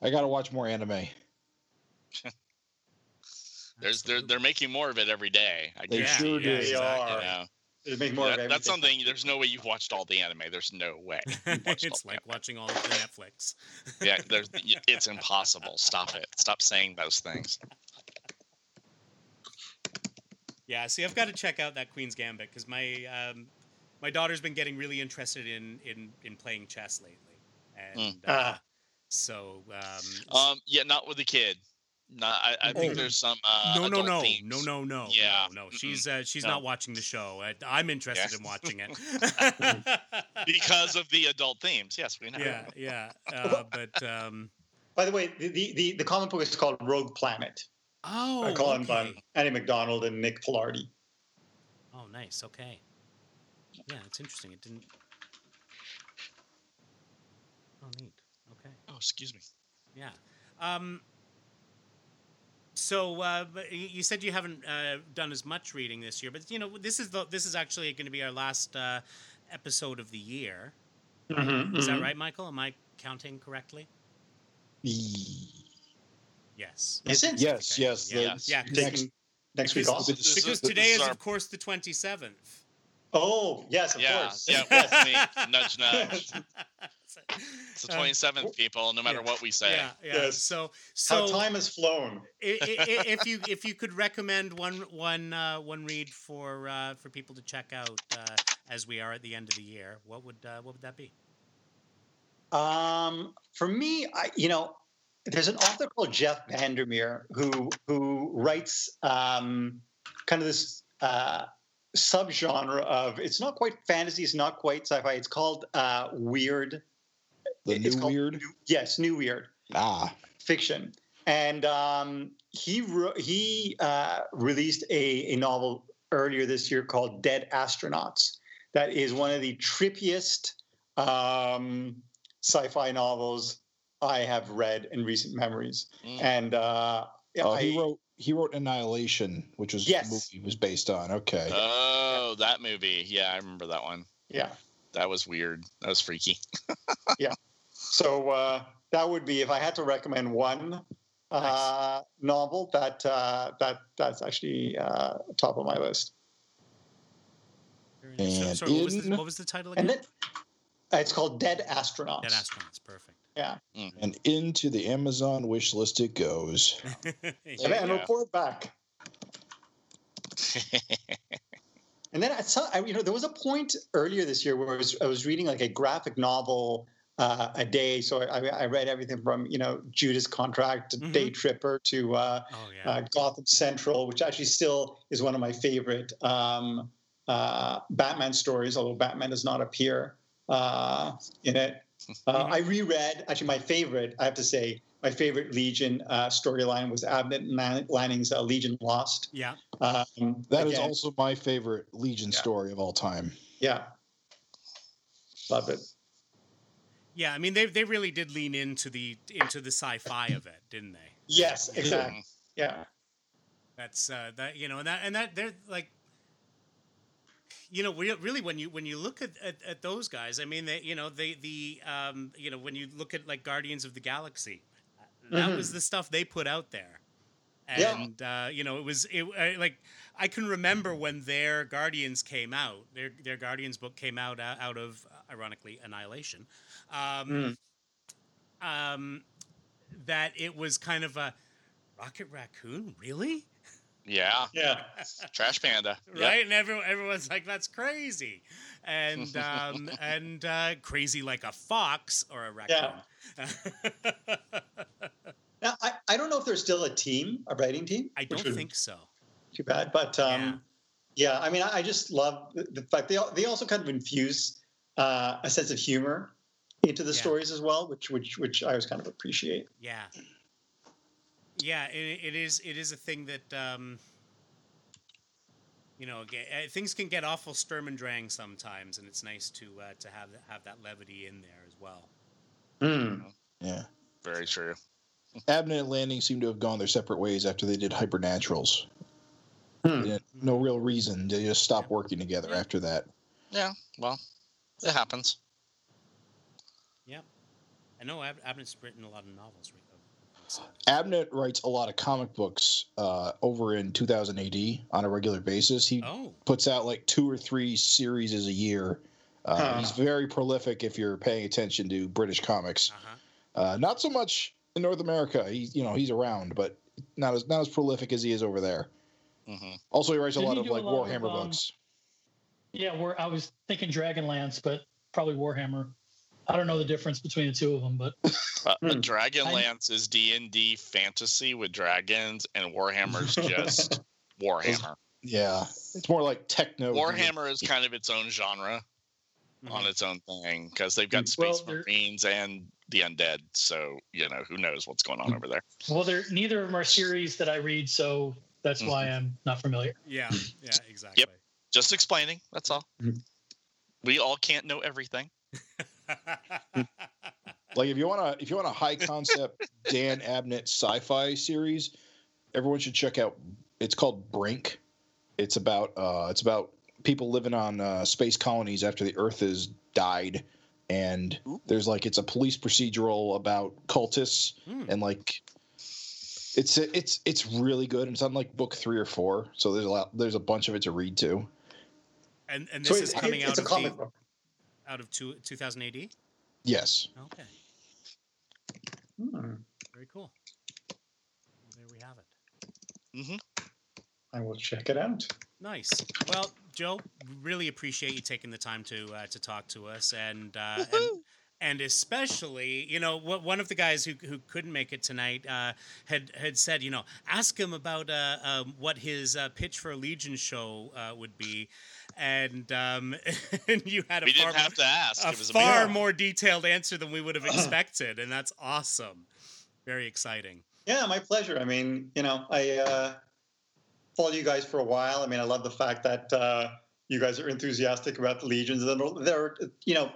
I got to watch more anime. <laughs> There's they're they're making more of it every day. I They guarantee sure you. do. They exactly. are. You know, They make more that- of that's something. There's no way you've watched all the anime. There's no way. <laughs> you've watched all it's like anime. watching all of the Netflix. <laughs> yeah. There's it's impossible. Stop it. Stop saying those things. Yeah, see, I've got to check out that Queen's Gambit because my um, my daughter's been getting really interested in in, in playing chess lately, and uh, Ah. so um, Um. Yeah. Not with the kid. Not. I, I think Oh. there's some. Uh, no, no, adult no, themes. no, no, no, Yeah, no, no. She's uh, she's no. not watching the show. I, I'm interested Yeah. in watching it. <laughs> because of the adult themes. Yes, we know. yeah, yeah, uh, but um, By the way, the, the, the, the comic book is called Rogue Planet oh, by Cullen okay. Bunn, Andy MacDonald, and Nick Filardi. Oh, nice. Okay. Yeah, it's interesting. It didn't. Oh, neat. Okay. Oh, excuse me. Yeah. Um, so uh, you said you haven't uh, done as much reading this year, but you know this is the this is actually going to be our last uh, episode of the year. Mhm, Is that mhm. right, Michael? Am I counting correctly? Yes. Is it? Yes, Okay. yes. Yeah. the- Yeah, 'cause- Taking next week because- off? This Because this today is, our- of course, the twenty seventh. Oh, yes, of yeah, course. yeah, <laughs> Yes. nudge, me. <laughs> Nudge, nudge. It's the Um, 27th, people. No matter yeah, what we say. Yeah, yeah. Yes. So, How so time has flown. if you if you could recommend one one uh, one read for uh, for people to check out uh, as we are at the end of the year, what would uh, what would that be? Um, for me, I, you know, there's an author called Jeff Vandermeer who who writes um, kind of this uh, subgenre of it's not quite fantasy, it's not quite sci-fi. It's called uh, weird. The It's new called weird. New- yes, new weird Ah, fiction. And um, he wrote, he uh, released a, a novel earlier this year called Dead Astronauts. That is one of the trippiest um, sci-fi novels I have read in recent memories. Mm. And uh, yeah, oh, he wrote he wrote Annihilation, which was Yes. the movie was based on. Okay. Oh, that movie. Yeah, I remember that one. yeah. That was weird. That was freaky. <laughs> So uh, that would be if I had to recommend one uh, novel that uh, that that's actually uh, top of my list. Very nice. So- And sorry, what was, the, what was the title again? And then uh, it's called Dead Astronauts. Dead astronauts. Perfect. Yeah. and into the Amazon wish list it goes. <laughs> And, and report back. <laughs> And then I saw, I, you know, there was a point earlier this year where I was, I was reading like a graphic novel uh, a day. So I, I read everything from, you know, Judas Contract to Mhm. Day Tripper to uh, oh yeah. uh, Gotham Central, which actually still is one of my favorite um, uh, Batman stories, although Batman does not appear uh, in it. <laughs> Uh. I reread, actually, my favorite, I have to say, my favorite Legion uh, storyline was Abnett Lan- Lanning's uh, Legion Lost. yeah. Um, That is again, also my favorite Legion Yeah. story of all time. Yeah. Love it. Yeah. I mean, they they really did lean into the into the sci-fi of it, didn't they? Yes, exactly. Yeah. That's uh, that you know, and that and that they're like, you know, really when you when you look at, at, at those guys, I mean, they you know they the um you know when you look at like Guardians of the Galaxy, that Mhm. was the stuff they put out there, Yeah. and uh, you know it was it uh, like I can remember when their Guardians came out, their their Guardians book came out uh, out of ironically Annihilation, um, Mm. um, that it was kind of a Rocket Raccoon, really? yeah. <laughs> Yeah. Trash Panda. Yep. right? And everyone, everyone's like, "That's crazy," and <laughs> um, and uh, crazy like a fox or a raccoon. <laughs> Now, I, I don't know if there's still a team, a writing team. I don't would- think so. too bad. But um, yeah. I mean, I, I just love the, the fact they they also kind of infuse uh, a sense of humor into the Yeah. stories as well, which which which I always kind of appreciate. Yeah. Yeah, it, it is. It is a thing that um, you know ge- uh, things can get awful sturm and drang sometimes, and it's nice to uh, to have have that levity in there as well. Hmm. Yeah. Very true. Abnett and Lanning seem to have gone their separate ways after they did Hypernaturals. Hmm. No real reason. They just stopped working together Yeah. after that. Yeah. Well, it happens. Yeah. I know Ab- Abnett's written a lot of novels. right? Abnett writes a lot of comic books uh, over in 2000 AD on a regular basis. He Oh, puts out like two or three series a year. Uh, Huh. He's very prolific if you're paying attention to British comics. uh-huh. Uh, not so much in North America. He's you know he's around, but not as not as prolific as he is over there. hmm Also, he writes a Didn't lot of like lot of, Warhammer um, books. Yeah, we're, I was thinking Dragonlance, but probably Warhammer. I don't know the difference between the two of them, but Uh, Hmm. Dragonlance is D and D fantasy with dragons, and Warhammer's just <laughs> Warhammer. Yeah, it's more like techno. Warhammer is kind of its own genre on Mhm. its own thing because they've got space there- marines and the undead. So you know who knows what's going on over there. well, they're neither of them are series that I read, so that's why I'm not familiar. Yeah, yeah, <clears throat> exactly. Just explaining. That's all. Mhm. We all can't know everything. <laughs> Like if you want to if you want a high concept <laughs> Dan Abnett sci-fi series, everyone should check out. It's called Brink. It's about uh, it's about people living on uh, space colonies after the Earth has died, and Ooh. there's like it's a police procedural about cultists Hmm. and like it's it's it's really good. And it's on like book three or four, so there's a lot there's a bunch of it to read too. And and this it's, is coming it- out of comic the, out of two, 2000 AD. Yes, Okay, Hmm. very cool. There we have it. hmm I will check it out. Nice. Well, Joe, really appreciate you taking the time to uh, to talk to us, and uh, and, and especially, you know, wh- one of the guys who, who couldn't make it tonight uh, had had said, you know, ask him about uh, um, what his uh, pitch for a Legion show uh, would be, and um, <laughs> and you had a We far didn't have to ask. a It was far amazing. more detailed answer than we would have <clears throat> expected, and that's awesome. Very exciting. Yeah, my pleasure. I mean, you know, I uh, followed you guys for a while. I mean, I love the fact that uh, you guys are enthusiastic about the legions. And there, are, you know,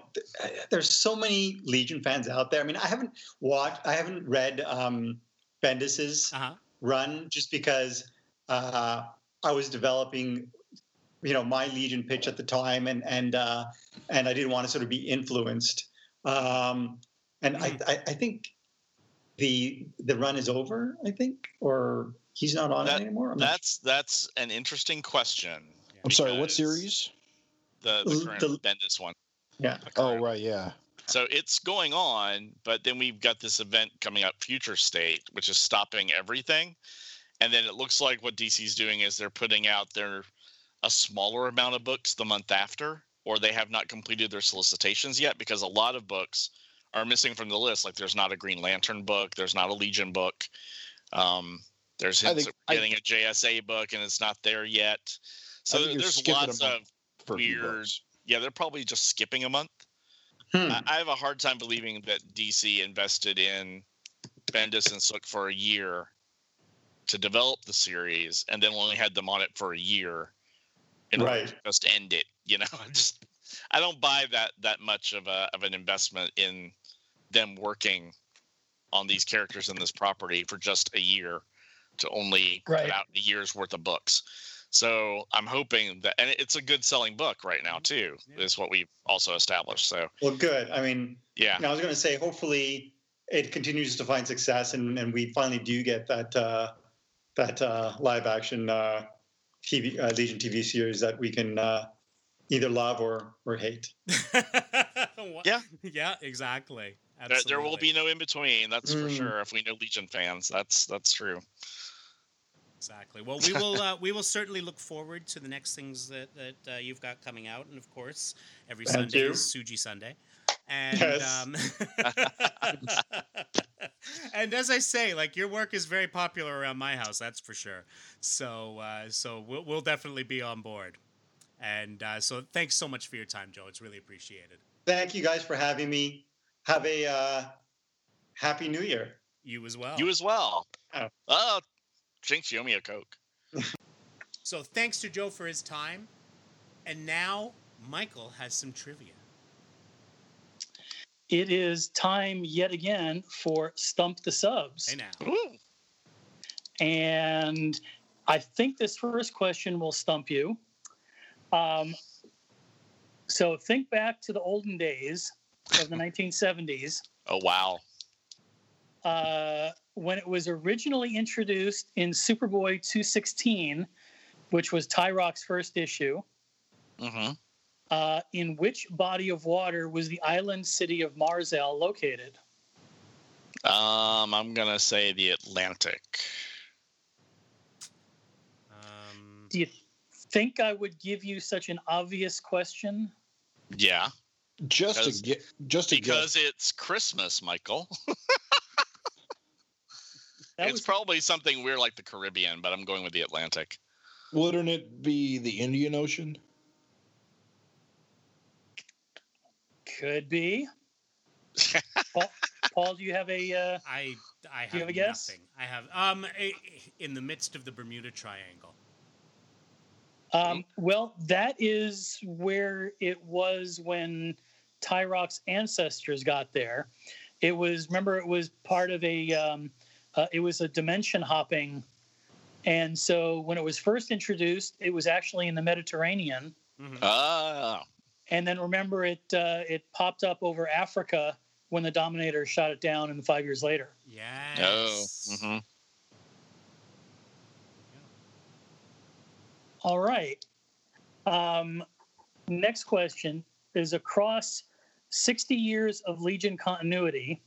there's so many Legion fans out there. I mean, I haven't watched, I haven't read um, Bendis's Uh huh. run just because uh, I was developing, you know, my Legion pitch at the time, and and uh, and I didn't want to sort of be influenced. Um, and I, I, I think the the run is over. I think, or he's not on That- it anymore. I'm not That's that's an interesting question. I'm sorry. What series? The the The- current the- Bendis one. Yeah. Oh right, yeah. So it's going on, but then we've got this event coming up, Future State, which is stopping everything. And then it looks like what DC's doing is they're putting out their a smaller amount of books the month after, or they have not completed their solicitations yet because a lot of books are missing from the list. Like there's not a Green Lantern book, there's not a Legion book. Um, there's hints think- of getting a JSA book and it's not there yet. So there's lots of Weird. yeah, they're probably just skipping a month. Hmm. I, I have a hard time believing that DC invested in Bendis and Sook for a year to develop the series, and then only had them on it for a year order Right. just end it. You know, <laughs> I just I don't buy that that much of a of an investment in them working on these characters in this property for just a year to only Right. put out a year's worth of books. So I'm hoping that, and it's a good selling book right now too. Is what we've also established. So Well, good. I mean, yeah, I was going to say, hopefully, it continues to find success, and, and we finally do get that uh, that uh, live action uh, TV uh, Legion TV series that we can uh, either love or or hate. <laughs> Yeah. Yeah. Exactly. there, there will be no in between. That's for Mm. sure. If we know Legion fans, that's that's true. Exactly. Well, we will uh, we will certainly look forward to the next things that that uh, you've got coming out, and of course, every Thank Sunday you. is Suji Sunday. And Yes. um, <laughs> and as I say, like your work is very popular around my house, that's for sure. So uh, so we'll, we'll definitely be on board. And uh, so, thanks so much for your time, Joe. It's really appreciated. Thank you guys for having me. Have a uh, happy New Year. You as well. You as well. Oh. Oh, Jinx, you owe me a Coke. <laughs> so, thanks to Joe for his time. And now, Michael has some trivia. It is time yet again for Stump the Subs. Hey, now. Ooh. And I think this first question will stump you. Um, so think back to the olden days of the <laughs> 1970s Oh, wow. uh, when it was originally introduced in Superboy 216, which was Tyroc's first issue. hmm Uh, in which body of water was the island city of Marzal located? Um, I'm going to say the Atlantic. Um, Do you think I would give you such an obvious question? Yeah, Just Because- to get, just to because guess. it's Christmas, Michael. <laughs> That it's was probably something weird like the Caribbean, but I'm going with the Atlantic. Wouldn't it be the Indian Ocean? Could be. <laughs> Paul, Paul, do you have a? Uh, I I have, Do you have a guess? nothing. I have um a, in the midst of the Bermuda Triangle. Um, well, that is where it was when Tyroc's ancestors got there. It was remember it was part of a um, uh, it was a dimension hopping, and so when it was first introduced, it was actually in the Mediterranean, Mhm. Ah, and then remember it uh, it popped up over Africa when the Dominator shot it down, and five years later. yes. oh, Mm-hmm. All right. Um, next question is across 60 years of Legion continuity,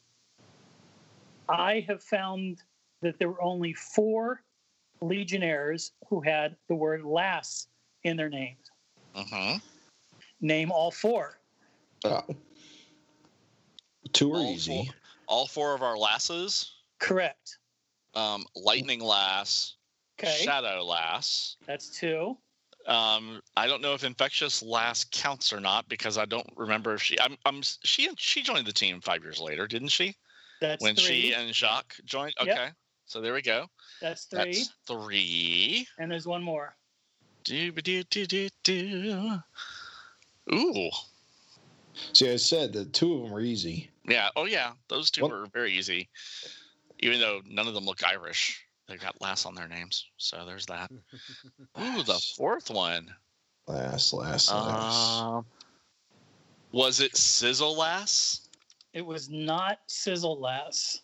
I have found that there were only four Legionnaires who had the word lass in their names. hmm Name all four. Oh. Two are All easy. four. All four of our lasses, Correct. um, Lightning Lass, Okay. Shadow Lass. That's two. Um, I don't know if Infectious Lass counts or not because I don't remember if she. I'm. I'm. She. She joined the team five years later, didn't she? That's when three. she and Jacques joined. Yep. Okay. So there we go. That's three. That's three. And there's one more. Do do do do do. Ooh. See, I said that two of them were easy. Yeah. Oh yeah. Those two What- were very easy. Even though none of them look Irish, they got Lass on their names. So there's that. <laughs> Ooh, the fourth one. Last, last, last. Um, was it Sizzle Lass? It was not Sizzle Lass.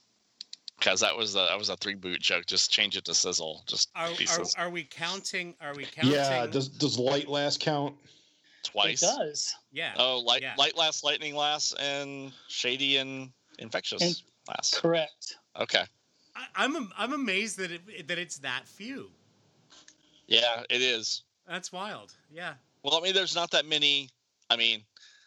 Because that was the that was a three boot joke. Just change it to Sizzle. Just Are, are, are we counting? Are we counting? yeah. Does does light last count? Twice. It does. yeah. Oh, light Yeah. light lass, lightning lass, and shady and infectious And- lass. Correct. Okay. I, I'm I'm amazed that it, that it's that few. Yeah, it is. That's wild. Yeah. Well, I mean, there's not that many. I mean,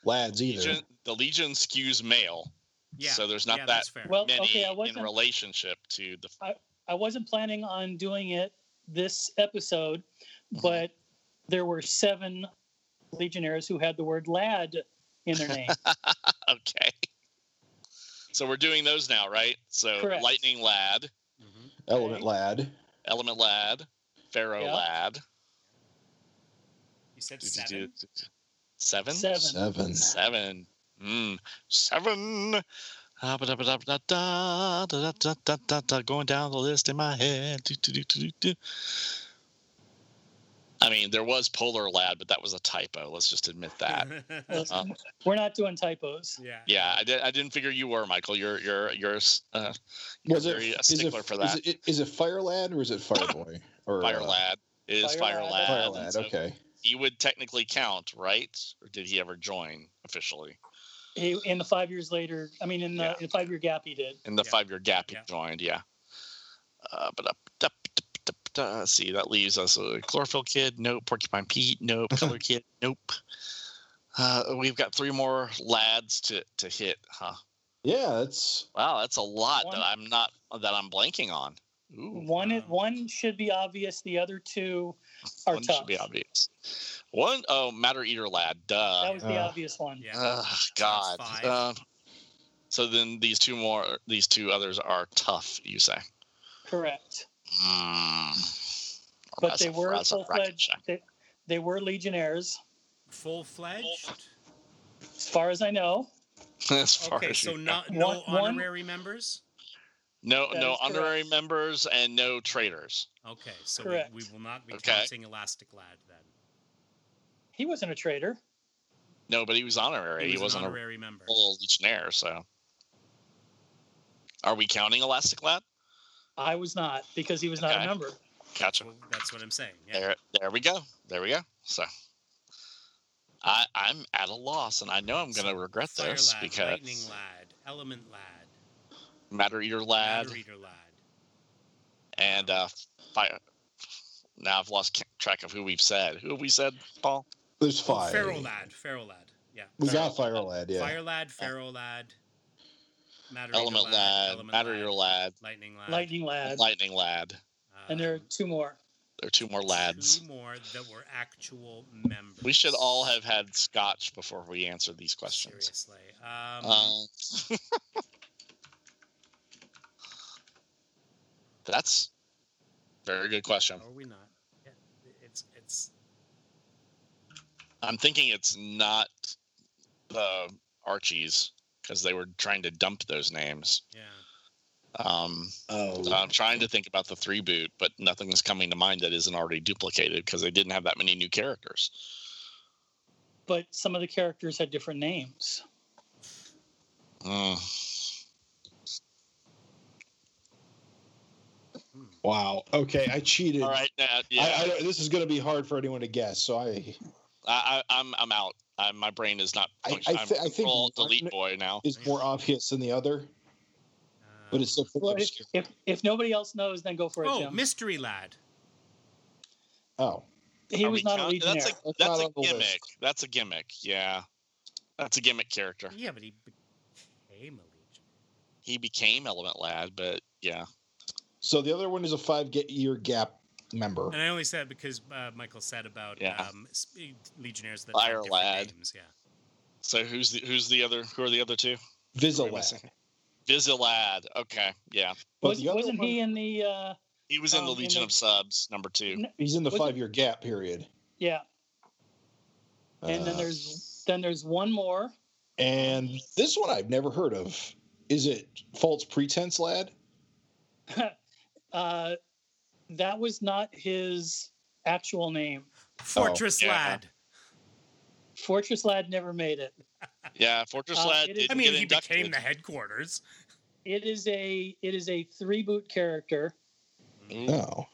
Lads either. Legion, the Legion skews male, Yeah. so there's not yeah, that that's fair. Well, many okay, I in wasn't relationship to the. I I wasn't planning on doing it this episode, Mhm. but there were seven Legionnaires who had the word lad in their name. <laughs> Okay. So we're doing those now, right? So Correct. lightning lad, Mhm. Element lad. element lad, Ferro Yeah. lad. You said Do- do- seven. do- do- Seven. Seven. Seven. Seven. Mm, seven. Ah, da, da, da, da, da, da, da, da, da, Going down the list in my head. Do, do, do, do, do, do. I mean, there was Polar Lad, but that was a typo. Let's just admit that. Um, <laughs> We're not doing typos. yeah. yeah, I, did, I didn't figure you were, Michael. You're you're you're uh, you're Was it, very a is it, for is that. it is it Fire Lad or is it Fireboy? Or Fire uh, Lad. It is Fire Fire, Lad. Lad. Fire and Lad. so Okay. He would technically count, right? Or did he ever join officially? He, in the five years later, I mean, in the, Yeah. in the five year gap, he did. in the Yeah. five year gap he Yeah. joined. Yeah. Uh, but up, up, up, up, up, see that leaves us a chlorophyll kid. Nope. Porcupine Pete. Nope. <laughs> Color kid. Nope. Uh, we've got three more lads to to hit, huh? Yeah, that's Wow, that's a lot One- that I'm not that I'm blanking on. Ooh, One wow. one should be obvious. The other two are one tough. should be obvious. One oh, Matter Eater Lad. Duh. That was the Uh, obvious one. Yeah. Ugh, God. Uh, so then these two more, these two others are tough. You say? Correct. Mm. But That's they were full fledged. They, they were legionnaires, Full fledged. as far as I know. <laughs> as far Okay, as so not no One- one- honorary members. no that no honorary correct. members and no traitors. Okay, so we, Correct. we will not be Okay. counting Elastic Lad then. He wasn't a traitor. No, but he was honorary. He, He was wasn't an a honorary member. full legionnaire. So, are we counting Elastic Lad? I was not because he was not Okay. a member. Gotcha. Well, that's what I'm saying. Yeah. There, there we go. There we go. So, I, I'm at a loss, and I know I'm going to regret Fire this Lad, because Lightning Lad, Element Lad, Matter Eater Lad Matter Eater Lad. and uh, fire. Now I've lost track of who we've said. Who have we said, Paul? There's five. Ferro Lad, Ferro Lad. Yeah. We got Fire Lad, yeah. Fire Lad, Ferro Lad, Matter Element Eater Lad, Element Matter Eater Lad, Lightning Lad, Lightning lad. Lightning Lad. and there are um, two more. There are two more lads. Two more that were actual members. We should all have had scotch before we answered these questions. Seriously. Um, Um, <laughs> that's a very good question. are we not? It's it's I'm thinking it's not the Archies because they were trying to dump those names. yeah. Um, Oh. so I'm trying to think about the three boot, but nothing's coming to mind that isn't already duplicated because they didn't have that many new characters. But some of the characters had different names. Mm. Wow. Okay, I cheated. All right, now, yeah, I, don't- this is going to be hard for anyone to guess. So I I, I, I'm I'm out. I, my brain is not. I- function- I I'm I think full delete boy now. is more obvious than the other, but it's still Well, if, if if nobody else knows, then go for it, oh, Jim. Mystery Lad. Oh, he Are was we not a legionnaire. That's a, That's that's a on the list. gimmick. That's a gimmick. Yeah, that's a gimmick character. Yeah, but he became a legion. He became Element Lad, but yeah, so the other one is a five get year gap member. And I only said because uh, Michael said about Yeah. um, legionnaires that Fire have different Lad. names. Yeah. So who's the who's the other? Who are the other two? Vizalad. Visi-Lad. Okay, yeah, But Was, wasn't one, he in the? Uh, he was in the Um, in Legion the- of Subs, number two. n- He's in the five year gap period. yeah, and then Uh, there's then there's one more. and this one I've never heard of. Is it false pretense lad? <laughs> uh, that was not his actual name. Fortress yeah. Lad. Fortress Lad never made it. <laughs> Yeah, Fortress Uh, Lad it did is- I mean, get he inducted. became the headquarters. It is a it is a three boot character. No.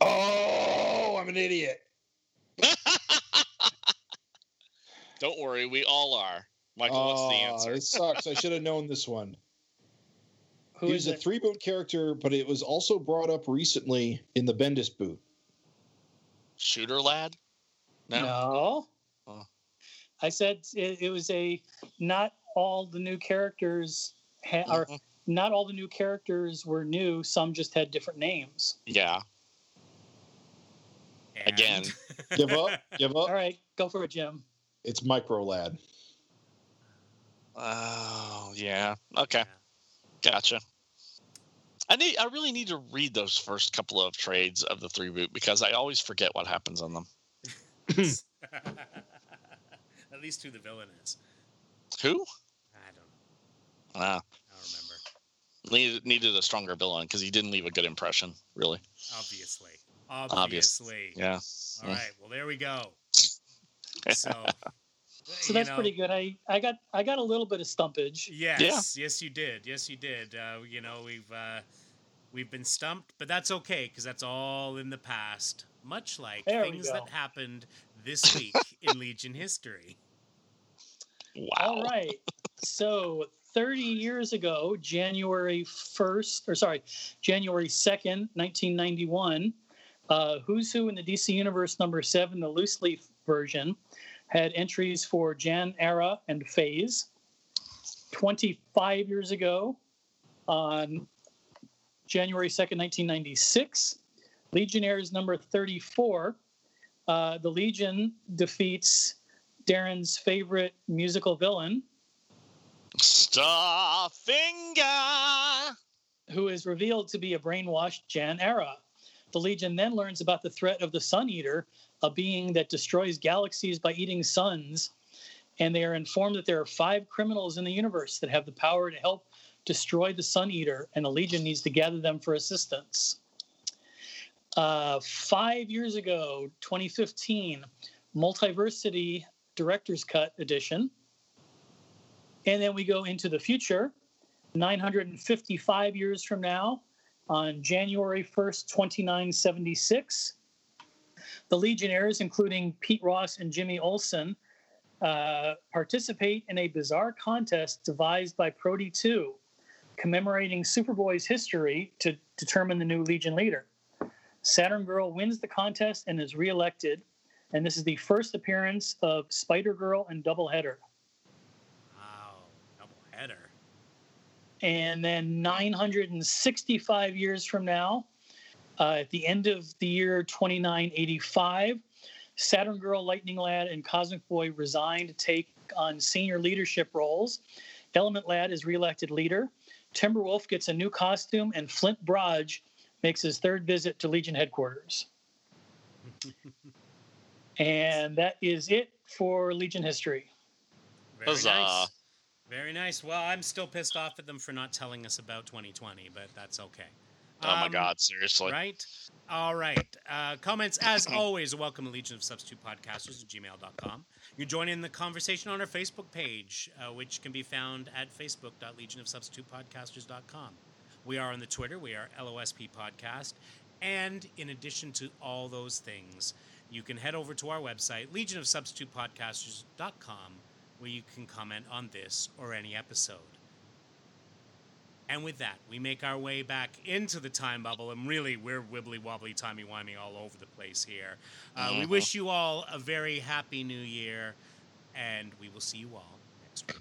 Oh. Oh, I'm an idiot. <laughs> Don't worry, we all are. Michael, what's the Oh, answer? It sucks. I should have known this one. <laughs> Who he is was a three boot character, but it was also brought up recently in the Bendis boot. Shooter Lad? No. No. Oh. I said it, it was a not all the new characters ha- or Mhm. not all the new characters were new. Some just had different names. Yeah. Again. <laughs> Give up? Give up? All right, go for it, Jim. It's Micro Lad. Oh, yeah. Okay. Yeah. Gotcha. I need. I really need to read those first couple of trades of the three boot because I always forget what happens on them. <laughs> At least who the villain is. Who? I don't know. Ah, I don't remember. needed needed a stronger villain because he didn't leave a good impression. Really. Obviously. Obvious. Obviously. Yeah. All right. Well, there we go. <laughs> So. So you that's know, pretty good. I, I got I got a little bit of stumpage. Yes, yes, you did. Yes, you did. Uh, you know, we've uh, we've been stumped, but that's okay because that's all in the past. Much like There things that happened this week <laughs> in Legion history. Wow. All right. So 30 years ago, January 1st, or sorry, January 2nd, 1991, uh, Who's Who in the DC Universe number seven, the loose leaf version, had entries for Jan Arrah and Phase. 25 years ago, on January 2nd, 1996. Legionnaires number 34. Uh, the Legion defeats Darren's favorite musical villain, Starfinger. who is revealed to be a brainwashed Jan Arrah. The Legion then learns about the threat of the Sun Eater, a being that destroys galaxies by eating suns. And they are informed that there are five criminals in the universe that have the power to help destroy the Sun Eater, and the Legion needs to gather them for assistance. Uh, five years ago, 2015, Multiversity Director's Cut Edition. And then we go into the future, 955 years from now, on January 1st, 2976. The Legionnaires, including Pete Ross and Jimmy Olsen, uh, participate in a bizarre contest devised by Prody 2, commemorating Superboy's history to determine the new Legion leader. Saturn Girl wins the contest and is reelected, and this is the first appearance of Spider Girl and Doubleheader. Wow, double header. And then 965 years from now, uh, at the end of the year 2985, Saturn Girl, Lightning Lad, and Cosmic Boy resign to take on senior leadership roles. Element Lad is reelected leader. Timberwolf gets a new costume, and Flint Brodge makes his third visit to Legion headquarters. <laughs> and that is it for Legion history. Very Huzzah. nice. Very nice. Well, I'm still pissed off at them for not telling us about 2020, but that's okay. Oh my Um, God, seriously. Right? All right. Uh, comments, as <clears throat> always, welcome at Legion of Substitute Podcasters at gmail.com. You can join in the conversation on our Facebook page, uh, which can be found at facebook.legionofsubstitutepodcasters.com. We are on the Twitter. We are LOSP Podcast. And in addition to all those things, you can head over to our website, legionofsubstitutepodcasters.com, where you can comment on this or any episode. And with that, we make our way back into the time bubble, and really, we're wibbly wobbly, timey wimey all over the place here. Uh, We Mhm. wish you all a very happy new year, and we will see you all next week.